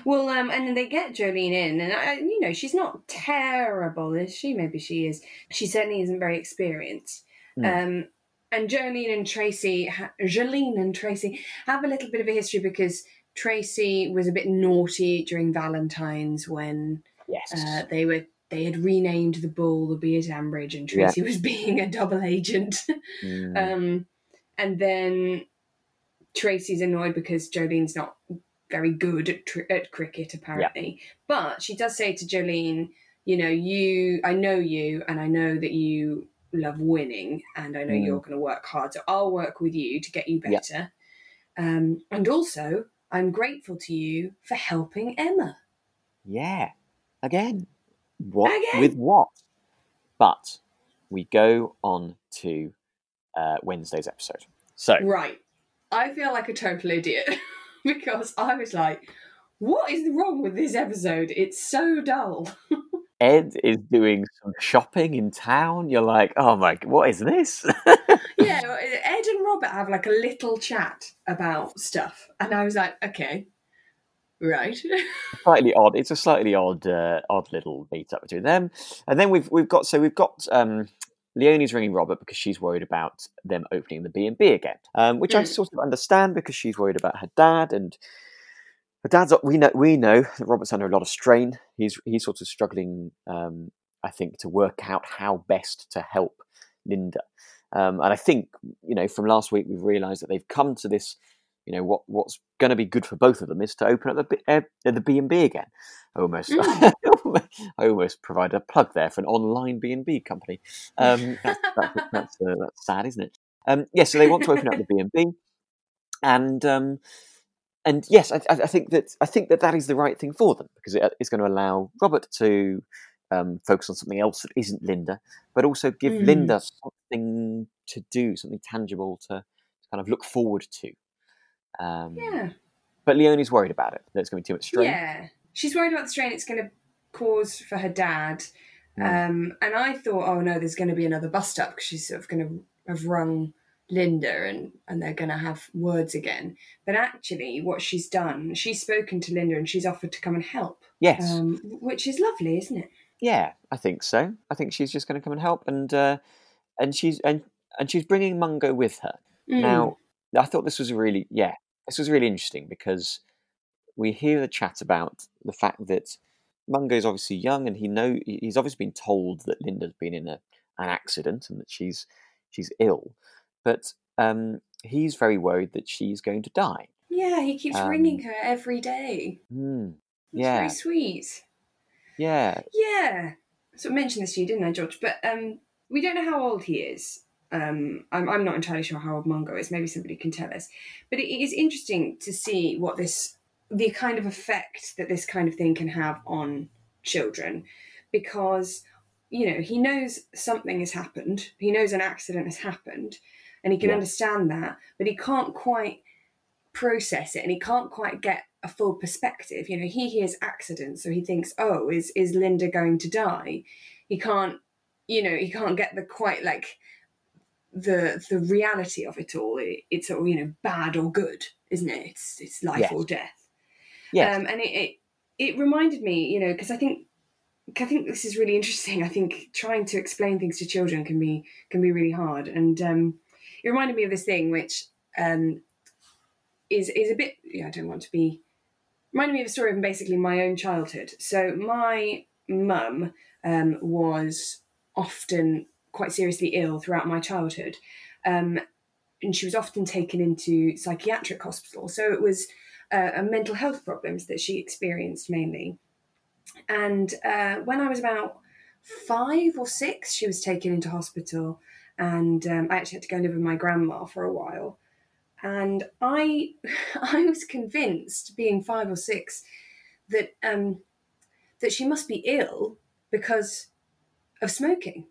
Well, um, and then they get Jolene in, and I, you know she's not terrible, is she? Maybe she is. She certainly isn't very experienced. Mm. Um, and Jolene and Tracy, ha- Jolene and Tracy have a little bit of a history because Tracy was a bit naughty during Valentine's when yes, uh, they were they had renamed the bull the Beard Ambridge, and Yeah. Tracy was being a double agent. Mm. Um, and then Tracy's annoyed because Jolene's not very good at, tr- at cricket, apparently. But she does say to Jolene, you know, you, I know you, and I know that you love winning, and I know Mm. you're going to work hard, so I'll work with you to get you Yeah. better. Um, and also, I'm grateful to you for helping Emma. yeah, again, what Again. with what? But we go on to uh, Wednesday's episode. So Right. I feel like a total idiot because I was like, what is wrong with this episode? It's so dull. Ed is doing some shopping in town. You're like, oh my, what is this? yeah, Ed and Robert have like a little chat about stuff. And I was like, okay, right. slightly odd. It's a slightly odd, uh, odd little meet up between them. And then we've we've got so we've got um, Leonie's ringing Robert because she's worried about them opening the B and B again, um, which I Mm. sort of understand because she's worried about her dad and her dad's. We know we know that Robert's under a lot of strain. He's he's sort of struggling, um, I think, to work out how best to help Linda. Um, and I think you know from last week we've realised that they've come to this. You know what what's going to be good for both of them is to open up the B- uh, the B and B again. Almost, Mm. I almost provided a plug there for an online B and B company. Um, that's that's, that's, uh, that's sad, isn't it? Um, yes, so they want to open up the B and B, and um, and yes, I, I think that I think that that is the right thing for them because it, it's going to allow Robert to um, focus on something else that isn't Linda, but also give Mm. Linda something to do, something tangible to, to kind of look forward to. Um, yeah. But Leonie's worried about it. That it's going to be too much strain. Yeah. She's worried about the strain it's going to cause for her dad. Mm. Um, and I thought, oh no, there's going to be another bust up because she's sort of going to have rung Linda and, and they're going to have words again. But actually, what she's done, she's spoken to Linda and she's offered to come and help. Yes. Um, which is lovely, isn't it? Yeah, I think so. I think she's just going to come and help, and uh, and she's and and she's bringing Mungo with her. Mm. Now, I thought this was really yeah, this was really interesting because we hear the chat about the fact that Mungo's obviously young, and he know he's obviously been told that Linda's been in a, an accident and that she's she's ill, but um, he's very worried that she's going to die. Yeah, he keeps Um, ringing her every day. It's yeah. very sweet. Yeah, Yeah. So I mentioned this to you, didn't I, George? But um, we don't know how old he is. Um, I'm, I'm not entirely sure how old Mungo is. Maybe somebody can tell us. But it is interesting to see what this, the kind of effect that this kind of thing can have on children, because you know he knows something has happened. He knows an accident has happened, and he can Yeah. understand that, but he can't quite process it, and he can't quite get a full perspective. You know, he hears accidents so he thinks, "Oh, is is Linda going to die?" He can't, you know, he can't get the quite like the the reality of it all. It, it's all you know, bad or good, isn't it? It's it's life Yes. or death. Yes, Um, and it, it it reminded me, you know, because I think I think this is really interesting. I think trying to explain things to children can be can be really hard, and um, it reminded me of this thing which um, is is a bit. Yeah, I don't want to be reminded me of a story of basically my own childhood. So my mum um, was often quite seriously ill throughout my childhood, um, and she was often taken into psychiatric hospital. So it was uh, uh, mental health problems that she experienced mainly. And uh, when I was about five or six, she was taken into hospital, and um, I actually had to go and live with my grandma for a while. And I, I was convinced, being five or six, that um, that she must be ill because of smoking.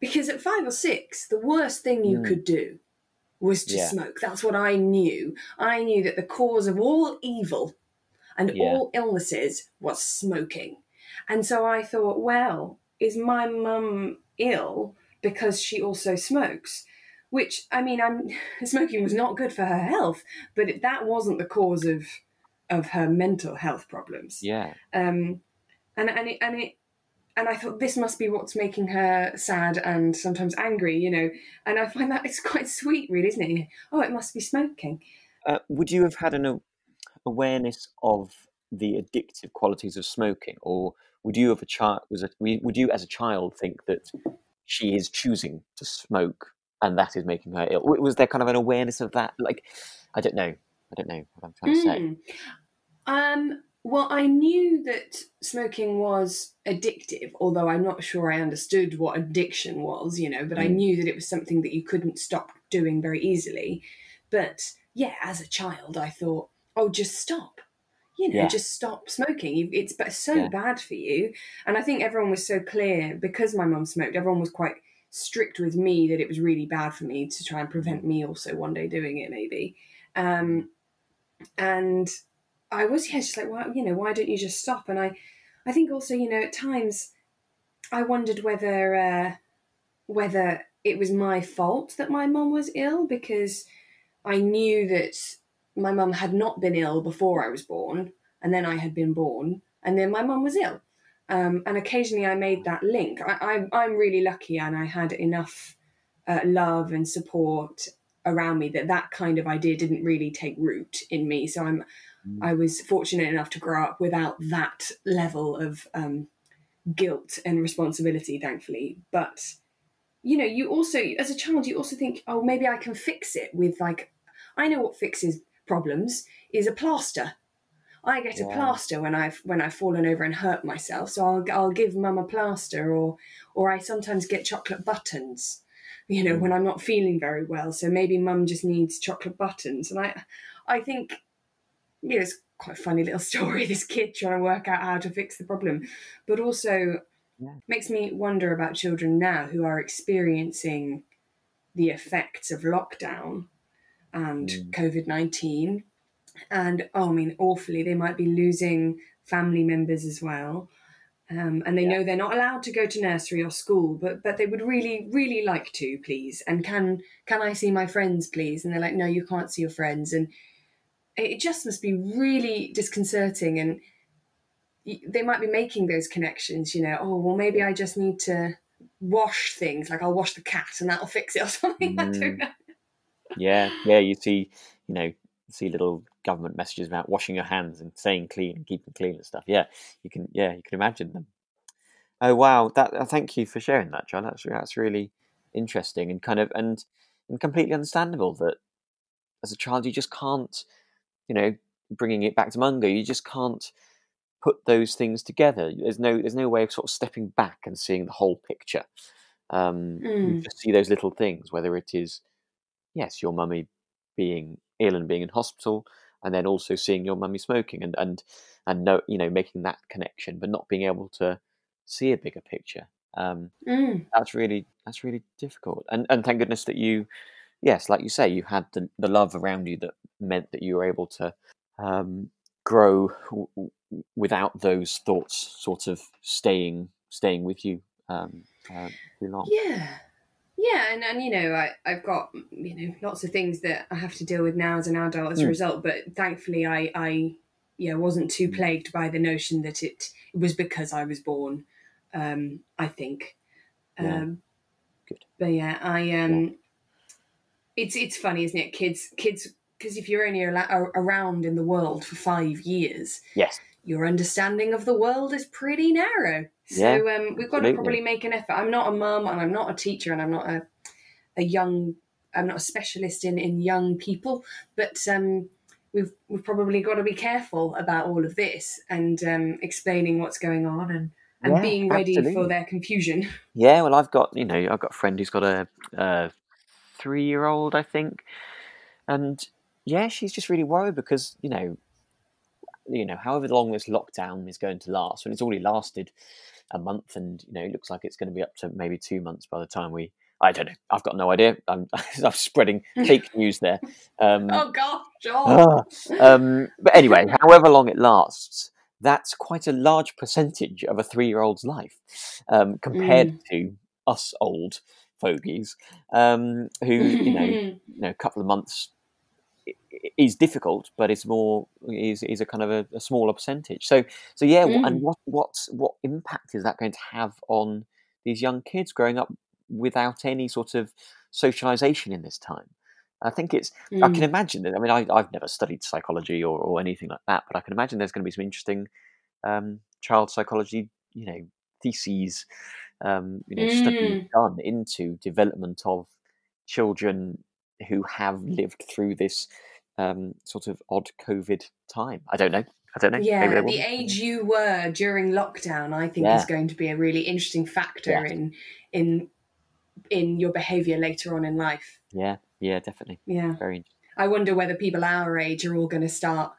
Because at five or six, the worst thing you Mm. could do was to Yeah. smoke. That's what I knew. I knew that the cause of all evil and Yeah. all illnesses was smoking. And so I thought, well, is my mum ill because she also smokes? Which, I mean, I'm smoking was not good for her health, but it, that wasn't the cause of of her mental health problems yeah, um, and and it, and it and I thought this must be what's making her sad and sometimes angry, you know. And I find that it's quite sweet, really, isn't it? Oh, it must be smoking. Uh, would you have had an awareness of the addictive qualities of smoking, or would you, have a child, was it, would you as a child think that she is choosing to smoke and that is making her ill? Was there kind of an awareness of that? Like, I don't know. I don't know what I'm trying to say. Mm. Um, well, I knew that smoking was addictive, although I'm not sure I understood what addiction was, you know, but I Mm. knew that it was something that you couldn't stop doing very easily. But yeah, as a child, I thought, oh, just stop. You know, Yeah. just stop smoking. It's so Yeah. bad for you. And I think everyone was so clear because my mum smoked, everyone was quite strict with me that it was really bad for me to try and prevent me also one day doing it, maybe. Um, and I was yeah, just like, why, you know, why don't you just stop? And I, I think also, you know, at times, I wondered whether uh, whether it was my fault that my mum was ill because I knew that my mum had not been ill before I was born, and then I had been born, and then my mum was ill. Um, and occasionally I made that link. I, I'm, I'm really lucky, and I had enough uh, love and support around me that that kind of idea didn't really take root in me. So I'm I was fortunate enough to grow up without that level of um, guilt and responsibility, thankfully. But you know, you also as a child, you also think, oh, maybe I can fix it with like, I know what fixes problems is a plaster. I get a plaster when I've when I've fallen over and hurt myself, so I'll I'll give mum a plaster, or or I sometimes get chocolate buttons, you know, Mm. when I'm not feeling very well. So maybe mum just needs chocolate buttons, and I I think you know, it's quite a funny little story. This kid trying to work out how to fix the problem, but also Yeah. makes me wonder about children now who are experiencing the effects of lockdown and Mm. COVID nineteen, and oh, I mean, awfully, they might be losing family members as well. Um, and they Yeah. know they're not allowed to go to nursery or school, but but they would really really like to, please. And can can I see my friends, please? And they're like, no, you can't see your friends. And it just must be really disconcerting. And they might be making those connections, you know. Oh well, maybe I just need to wash things, like I'll wash the cat and that'll fix it or something. I Mm. don't know. Yeah, yeah. You see, you know, see little government messages about washing your hands and staying clean and keeping clean and stuff. Yeah, you can. Yeah, you can imagine them. Oh wow! That uh, thank you for sharing that, John. That's that's really interesting and kind of and and completely understandable that as a child you just can't, you know, bringing it back to Mungo, you just can't put those things together. There's no there's no way of sort of stepping back and seeing the whole picture. Um, You Mm. just see those little things, whether it is yes, your mummy being ill and being in hospital, and then also seeing your mummy smoking and and and no, you know, making that connection, but not being able to see a bigger picture. Um, Mm. that's really that's really difficult. And and thank goodness that you, yes, like you say, you had the the love around you that meant that you were able to um, grow w- w- without those thoughts sort of staying staying with you um, uh, too long. Yeah. Yeah, and, and you know, I, I've got you know lots of things that I have to deal with now as an adult as a Mm. result. But thankfully, I, I yeah wasn't too Mm. plagued by the notion that it, it was because I was born. Um, I think. Yeah. Um, Good. But yeah, I um, it's it's funny, isn't it? Kids, kids, because if you're only around in the world for five years, Yes. Your understanding of the world is pretty narrow. So Yeah, um, we've got to probably make an effort. I'm not a mum and I'm not a teacher and I'm not a, a young, I'm not a specialist in, in young people, but um, we've we've probably got to be careful about all of this and um, explaining what's going on and, and Yeah, being ready for their confusion. Yeah, well, I've got you know I've got a friend who's got a, a three year old, I think, and yeah, she's just really worried because you know, you know, however long this lockdown is going to last, and it's already lasted a month, and you know, it looks like it's going to be up to maybe two months by the time we. I don't know. I've got no idea. I'm, I'm spreading fake news there. Um, Oh gosh, John. Ah, um, but anyway, however long it lasts, that's quite a large percentage of a three-year-old's life um, compared to us old fogies, um, who you know, you know, a couple of months is difficult, but it's more is is a kind of a, a smaller percentage. So so yeah, wh- and Mm. what what what impact is that going to have on these young kids growing up without any sort of socialization in this time? I think it's I can Mm. imagine that. I mean, I, I've never studied psychology or, or anything like that, but I can imagine there's going to be some interesting um, child psychology, you know, theses, um, you know, studies done into development of children who have lived through this um, sort of odd COVID time. I don't know. I don't know. Yeah, the age you were during lockdown, I think, Yeah. is going to be a really interesting factor Yeah. in in in your behaviour later on in life. Yeah, yeah, definitely. Yeah, Very interesting. I wonder whether people our age are all going to start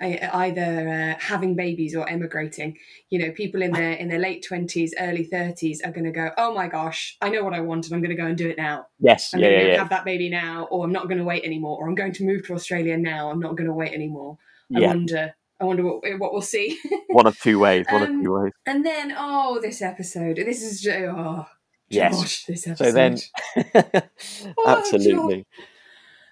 either uh, having babies or emigrating. You know, people in their in their late twenties, early thirties are going to go, "Oh my gosh, I know what I want, and I'm going to go and do it now. Yes, I'm yeah, going to yeah. have that baby now, or I'm not going to wait anymore, or I'm going to move to Australia now. I'm not going to wait anymore." I yeah. wonder. I wonder what what we'll see. One of two ways. One Um, of two ways. And then, oh, this episode. This is oh, Yes. George, this episode. So then, Oh, absolutely.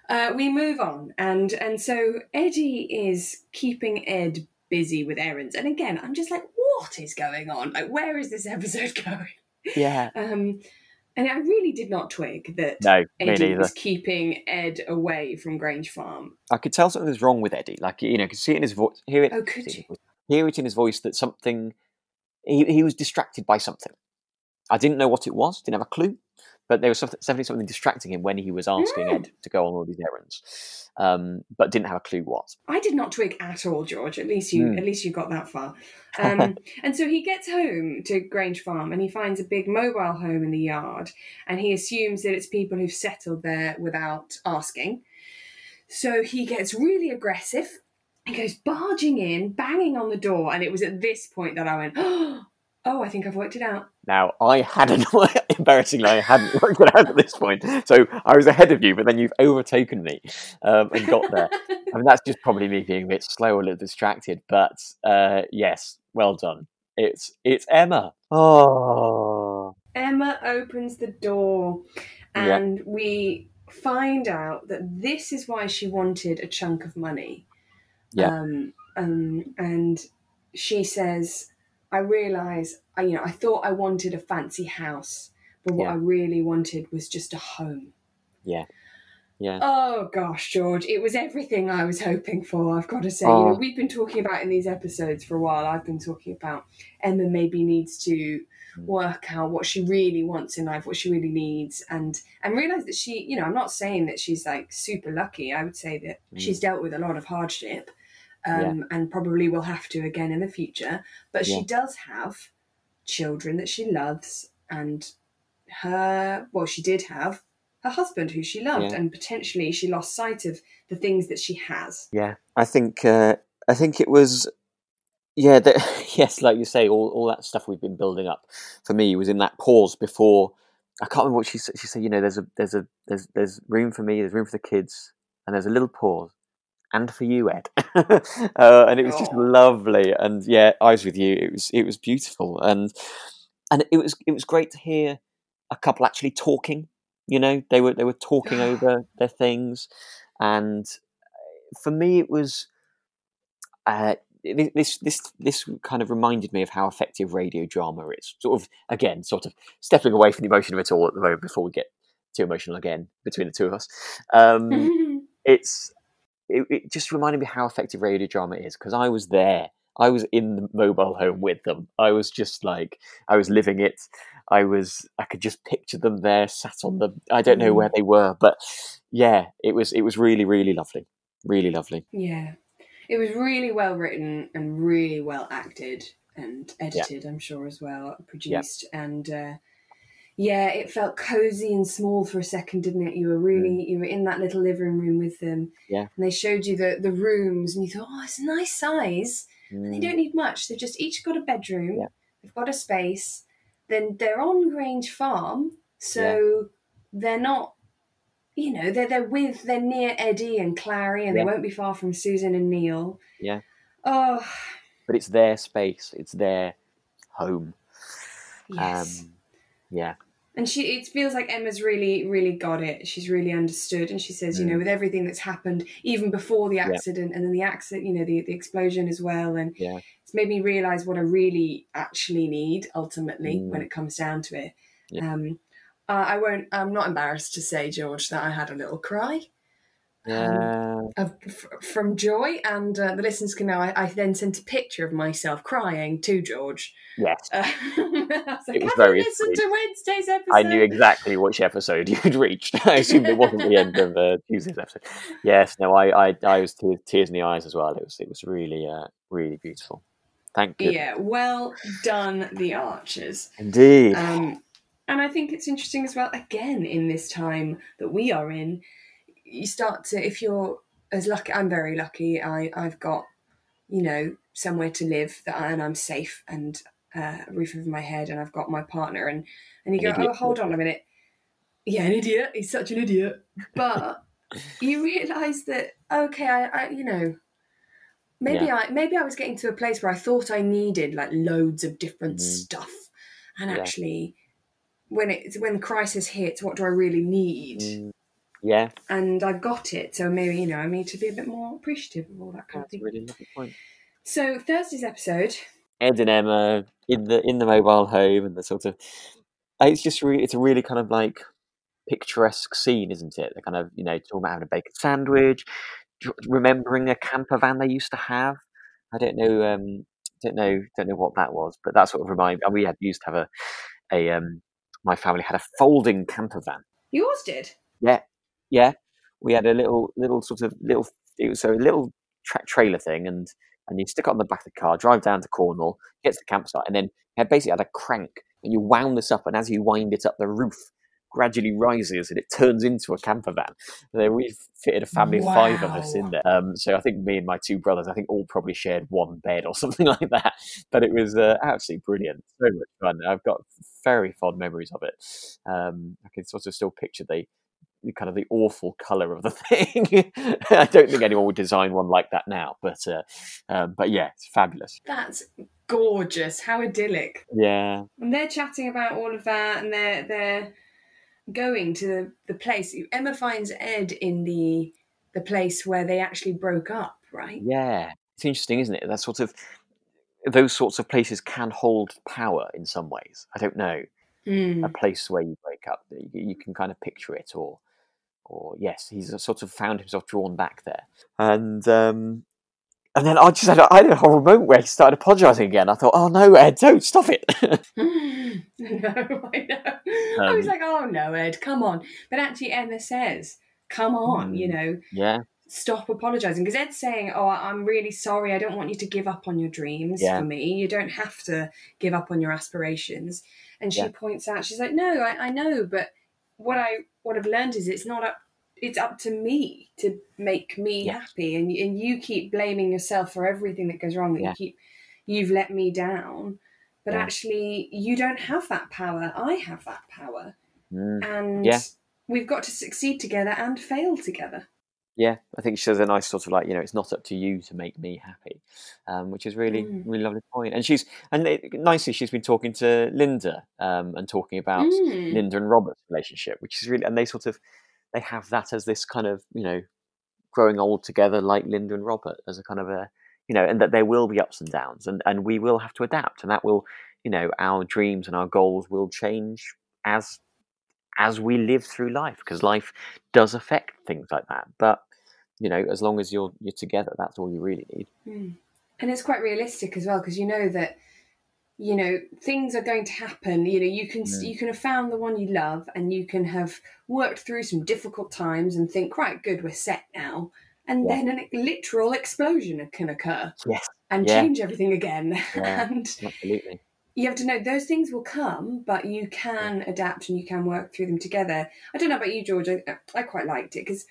Uh, we move on, and and so Eddie is keeping Ed busy with errands. And again, I'm just like, what is going on? Like, where is this episode going? Yeah. Um, and I really did not twig that No, Eddie was keeping Ed away from Grange Farm. I could tell something was wrong with Eddie. Like you know, could see it in his voice. Hear it. Oh, could you? Hear it in his voice that something. He he was distracted by something. I didn't know what it was. Didn't have a clue. But there was something, definitely something distracting him when he was asking Mm. Ed to go on all these errands, um, but didn't have a clue what. I did not twig at all, George. At least you, Hmm. at least you got that far. Um, and so he gets home to Grange Farm, and he finds a big mobile home in the yard, and he assumes that it's people who've settled there without asking. So he gets really aggressive. He goes barging in, banging on the door, and it was at this point that I went, "Oh, I think I've worked it out." Now I hadn't embarrassingly I hadn't worked it out at this point, so I was ahead of you. But then you've overtaken me um, and got there. I mean, that's just probably me being a bit slow, a little distracted. But uh, yes, well done. It's it's Emma. Oh, Emma opens the door, Yeah. and we find out that this is why she wanted a chunk of money. Yeah. Um, um, and she says, "I realise, I, you know, I thought I wanted a fancy house, but what Yeah. I really wanted was just a home." yeah, yeah, Oh gosh, George, it was everything I was hoping for. I've got to say, you know, Oh. we've been talking about in these episodes for a while. I've been talking about Emma maybe needs to Mm. work out what she really wants in life, what she really needs, and and realize that she, you know, I'm not saying that she's like super lucky. I would say that Mm. she's dealt with a lot of hardship, um, and probably will have to again in the future. But Yeah. she does have children that she loves, and her, well, she did have her husband who she loved, Yeah. and potentially she lost sight of the things that she has. yeah. I think uh, I think it was. Yeah, the, yes, like you say, all, all that stuff we've been building up for me was in that pause before. I can't remember what she said. She said, "You know, there's a there's a there's there's room for me, there's room for the kids, and there's a little pause, and for you, Ed." uh, and it was just Oh. lovely. And yeah, I was with you. It was it was beautiful, and and it was it was great to hear a couple actually talking. You know, they were they were talking over their things, and for me, it was. Uh, this this this kind of reminded me of how effective radio drama is. Sort of again, sort of stepping away from the emotion of it all at the moment before we get too emotional again between the two of us. Um, it's it, it just reminded me how effective radio drama is because I was there. I was in the mobile home with them. I was just like I was living it. I was I could just picture them there, sat on the. I don't know Mm. where they were, but yeah, it was it was really really lovely, really lovely. yeah, it was really well written and really well acted and edited. I'm sure as well, produced and. Uh, yeah, it felt cozy and small for a second, didn't it? You were really you were in that little living room with them, Mm. Yeah. and they showed you the the rooms, and you thought, oh, it's a nice size. And they Mm, don't need much. They've just each got a bedroom. Yeah. They've got a space. Then they're on Grange Farm, so they're not. You know, they're they're with they're near Eddie and Clarrie, and Yeah. they won't be far from Susan and Neil. Yeah. Oh but it's their space. It's their home. yes. Um, yeah, and she it feels like Emma's really really got it. She's really understood, and she says, you know, Mm. with everything that's happened, even before the accident, and then the accident, you know, the the explosion as well, and yeah, it's made me realize what I really actually need ultimately Mm. when it comes down to it. Yeah. Um, uh, I won't. I'm not embarrassed to say, George, that I had a little cry yeah. of, f- from joy, and uh, the listeners can know. I, I then sent a picture of myself crying to George. yes. Uh, I was like, It was very listened sweet. to Wednesday's episode? I knew exactly which episode you'd reached. I assumed it wasn't the end of uh, Tuesday's episode. Yes, no, I, I, I was tears, tears in the eyes as well. It was, it was really, uh, really beautiful. Thank you. Yeah, well done, the Archers. Indeed. Um, and I think it's interesting as well, again, in this time that we are in, you start to, if you're as lucky, I'm very lucky, I, I've got, you know, somewhere to live that I, and I'm safe and uh, a roof over my head and I've got my partner and, and you An go, idiot. oh, hold on a minute. Yeah, an idiot. He's such an idiot. But you realise that, okay, I, I you know, maybe I maybe I was getting to a place where I thought I needed like loads of different Mhm. stuff, and Yeah. actually, when it's when the crisis hits, what do I really need? Mm, yeah, And I've got it, so maybe you know I need to be a bit more appreciative of all that kind of that's a thing. really lovely point. So Thursday's episode, Ed and Emma in the in the mobile home and the sort of it's just really it's a really kind of like picturesque scene, isn't it? They're kind of you know talking about having a bacon sandwich, remembering a camper van they used to have. I don't know, um, don't know, don't know what that was, but that sort of remind. And we had used to have a a um, my family had a folding camper van. yours did. Yeah, yeah. We had a little, little sort of little. It was a little tra- trailer thing, and and you stick it on the back of the car, drive down to Cornwall, get to the campsite, and then had basically had a crank, and you wound this up, and as you wind it up, the roof gradually rises, and it turns into a camper van. So we fitted a family of five of us in there. Um, so I think me and my two brothers, I think all probably shared one bed or something like that. But it was uh, absolutely brilliant, so much fun. I've got very fond memories of it. Um, I can sort of still picture the kind of the awful color of the thing. I don't think anyone would design one like that now, but uh, um, but yeah, it's fabulous. That's gorgeous. How idyllic. Yeah, And they're chatting about all of that, and they're they're going to the, the place. Emma finds Ed in the the place where they actually broke up, right? yeah. It's interesting, isn't it? That sort of those sorts of places can hold power in some ways. I don't know Mm. a place where you break up. You, you can kind of picture it, or or yes, he's sort of found himself drawn back there, and um, and then I just had a, I had a horrible moment where he started apologising again. I thought, oh no, Ed, don't stop it. no, I know. I was Um, like, oh no, Ed, come on. But actually, Emma says, come on, you Mm. know, yeah, stop apologizing. Because Ed's saying, oh, I'm really sorry. I don't want you to give up on your dreams Yeah. for me. You don't have to give up on your aspirations. And she Yeah. points out, she's like, no, I, I know, but what I what I've learned is it's not up. It's up to me to make me Yeah. happy, and and you keep blaming yourself for everything that goes wrong. That Yeah. you keep, you've let me down, but Yeah. actually you don't have that power. I have that power, Mm. and Yeah. we've got to succeed together and fail together. Yeah. I think she says a nice sort of like you know, it's not up to you to make me happy, um, which is really Mm. really lovely point. And she's and it, nicely she's been talking to Linda um, and talking about Mm. Linda and Robert's relationship, which is really and they sort of they have that as this kind of you know growing old together like Linda and Robert as a kind of a you know and that there will be ups and downs and and we will have to adapt and that will you know our dreams and our goals will change as as we live through life because life does affect things like that but you know as long as you're you're together that's all you really need Mm. And it's quite realistic as well because you know that you know things are going to happen. You know you can Mm. you can have found the one you love and you can have worked through some difficult times and think right good we're set now. And Yeah. then a literal explosion can occur yes and Yeah. change everything again. Yeah. and absolutely you have to know those things will come, but you can adapt and you can work through them together. I don't know about you, George. I, I quite liked it because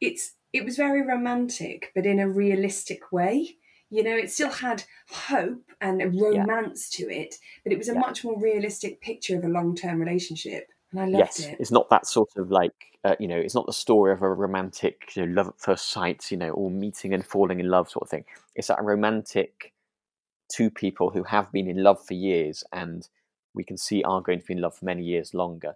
it's it was very romantic, but in a realistic way. You know, it still had hope and a romance to it, but it was a Yeah. much more realistic picture of a long term relationship, and I loved yes it. it's not that sort of like uh, you know it's not the story of a romantic you know, love at first sight you know all meeting and falling in love sort of thing it's that romantic two people who have been in love for years and we can see are going to be in love for many years longer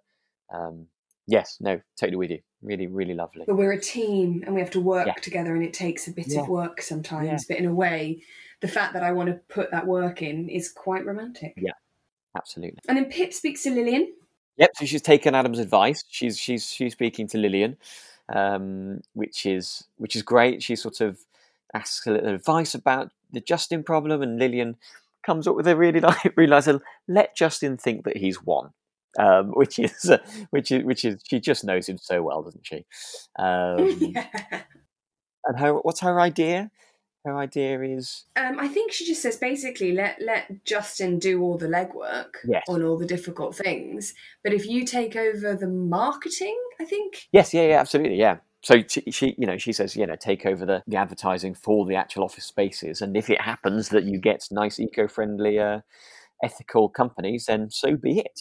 um, yes no totally with you really really lovely But we're a team and we have to work Yeah. together, and it takes a bit Yeah. of work sometimes. Yeah. But in a way, the fact that I want to put that work in is quite romantic. Yeah. absolutely And then Pip speaks to Lilian. Yep. So she's taken Adam's advice. She's she's she's speaking to Lilian, um, which is which is great. She sort of asks a little advice about the Justin problem, and Lilian comes up with a really like little, Let Justin think that he's won, um, which is uh, which is which is she just knows him so well, doesn't she? Um, and her what's her idea? Her idea is Um, I think she just says basically let let Justin do all the legwork Yes. on all the difficult things, but if you take over the marketing, I think. Yes, yeah, yeah, absolutely, yeah. So she, she, you know, she says, you know, take over the, the advertising for the actual office spaces, and if it happens that you get nice, eco-friendly, uh, ethical companies, then so be it.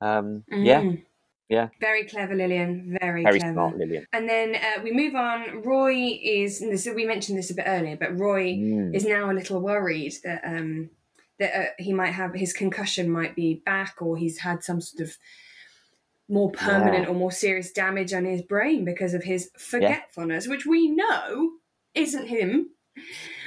Um, Yeah, Mm. yeah. Very clever, Lilian. Very, very clever. smart, Lilian. And then uh, we move on. Roy is. and This, we mentioned this a bit earlier, but Roy Mm, is now a little worried that um, that uh, he might have his concussion might be back, or he's had some sort of more permanent Yeah. or more serious damage on his brain because of his forgetfulness, which we know isn't him.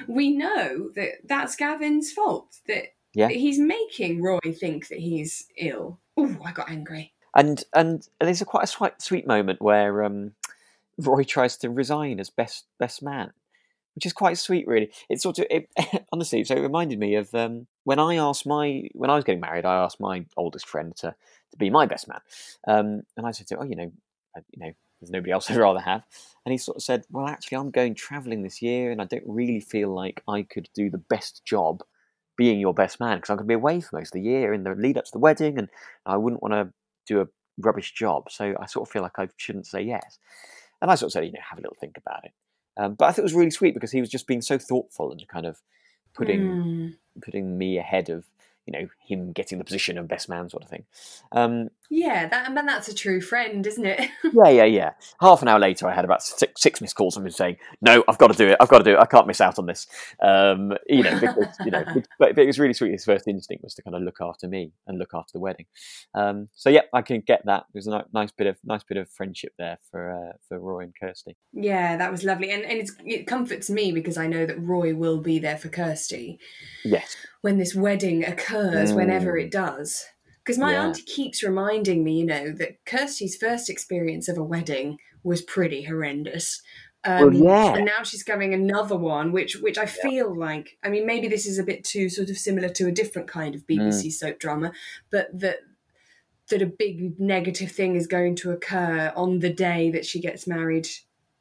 We know that that's Gavin's fault. That, Yeah. that he's making Roy think that he's ill. Oh, I got angry. And and there's a quite a sweet, sweet moment where um, Roy tries to resign as best best man, which is quite sweet, really. It sort of it, honestly, so it reminded me of um, when I asked my when I was getting married, I asked my oldest friend to to be my best man, um, and I said to "Oh, you know, you know, there's nobody else I'd rather have," and he sort of said, "Well, actually, I'm going travelling this year, and I don't really feel like I could do the best job." Being your best man because I'm going to be away for most of the year in the lead up to the wedding, and I wouldn't want to do a rubbish job. So I sort of feel like I shouldn't say yes. And I sort of said, you know, have a little think about it. Um, but I thought it was really sweet because he was just being so thoughtful and kind of putting Mm. putting me ahead of you know him getting the position of best man sort of thing. Um, Yeah, that and that's a true friend, isn't it? yeah, yeah, yeah. Half an hour later, I had about six, six missed calls from him saying, "No, I've got to do it. I've got to do it. I can't miss out on this." Um, you know, because you know, but, it was really sweet. His first instinct was to kind of look after me and look after the wedding. Um, so yeah, I can get that. There's a nice bit of nice bit of friendship there for uh, for Roy and Kirsty. yeah, that was lovely, and and it's, it comforts me because I know that Roy will be there for Kirsty Yes, when this wedding occurs, Mm. whenever it does. Because my Yeah. auntie keeps reminding me, you know, that Kirsty's first experience of a wedding was pretty horrendous. Um, Well, yeah. And now she's having another one, which which I feel like, I mean, maybe this is a bit too sort of similar to a different kind of BBC Mm. soap drama, but that that a big negative thing is going to occur on the day that she gets married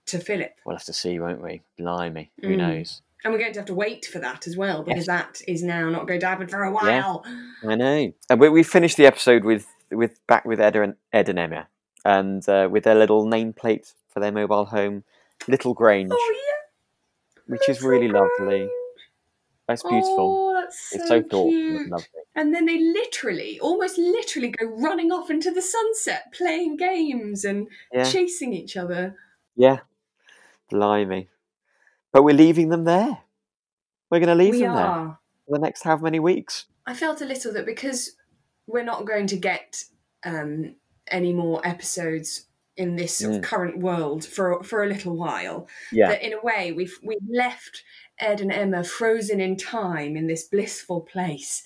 to Philip. we'll have to see, won't we? Blimey, who Mm. knows? And we're going to have to wait for that as well, because that is now not going to happen for a while. I know. And we, we finished the episode with with back with Ed and Ed and Emma, and uh, with their little nameplate for their mobile home, Little Grange, Oh yeah. which is Little really lovely. That's beautiful. Oh, that's so, it's so thoughtful cute. and lovely. And then they literally, almost literally, go running off into the sunset, playing games and Yeah, chasing each other. yeah. Blimey. But we're leaving them there. We're going to leave we them there for the next how many weeks? I felt a little that because we're not going to get um, any more episodes in this sort of Mm. current world for for a little while, Yeah, that in a way we've we've left Ed and Emma frozen in time in this blissful place,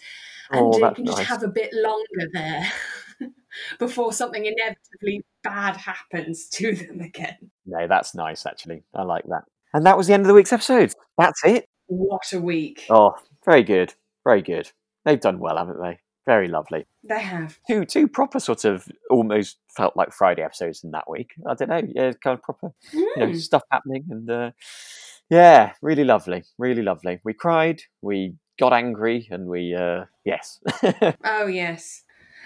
and Oh, can just nice. have a bit longer there before something inevitably bad happens to them again. no, that's nice actually. I like that. And that was the end of the week's episode. That's it. What a week Oh, very good, very good. They've done well, haven't they? Very lovely. they have. Two two proper sort of almost felt like Friday episodes in that week. I don't know, yeah, kind of proper, you know, Mm. stuff happening and uh, yeah, really lovely, really lovely. We cried, we got angry, and we uh, yes, Oh yes.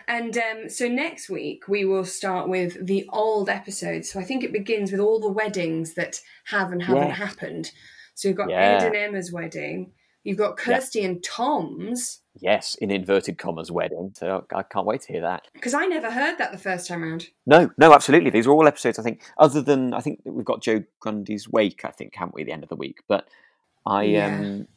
And um, so next week we will start with the old episodes. So I think it begins with all the weddings that have and haven't happened. So you've got Yeah. Ed and Emma's wedding. You've got Yeah. Kirsty and Tom's. yes, in inverted commas, wedding. So I can't wait to hear that. Because I never heard that the first time round. No, no, absolutely. These are all episodes. I think, other than I think we've got Joe Grundy's wake. I think, haven't we? At the end of the week, but I Yeah. um,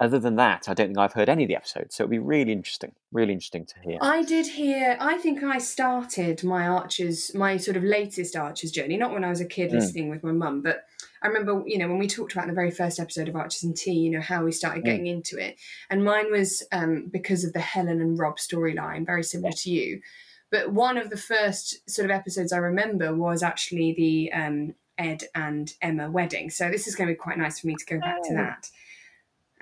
other than that, I don't think I've heard any of the episodes. So it'll be really interesting, really interesting to hear. I did hear. I think I started my Archers, my sort of latest Archers journey, not when I was a kid Mm. listening with my mum, but I remember, you know, when we talked about in the very first episode of Archers and Tea, you know, how we started Mm. getting into it, and mine was um, because of the Helen and Rob storyline, very similar to you. But one of the first sort of episodes I remember was actually the um, Ed and Emma wedding. So this is going to be quite nice for me to go back to Oh. that.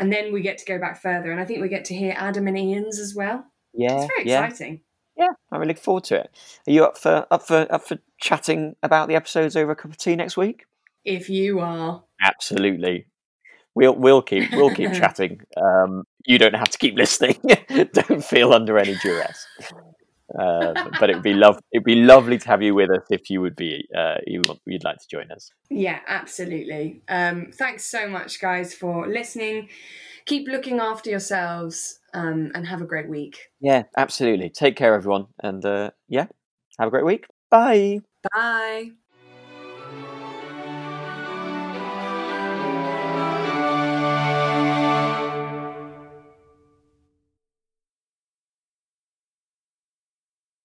And then we get to go back further, and I think we get to hear Adam and Ian's as well. Yeah, It's very yeah, exciting. yeah. I really look forward to it. Are you up for up for up for chatting about the episodes over a cup of tea next week? If you are. Absolutely. We'll we'll keep we'll keep chatting. Um, you don't have to keep listening. don't feel under any duress. Um, but it'd be love it'd be lovely to have you with us if you would be uh, you you'd like to join us. Yeah, absolutely. Um, thanks so much, guys, for listening. Keep looking after yourselves um, and have a great week. Yeah, absolutely. Take care, everyone, and uh, yeah, have a great week. Bye. Bye.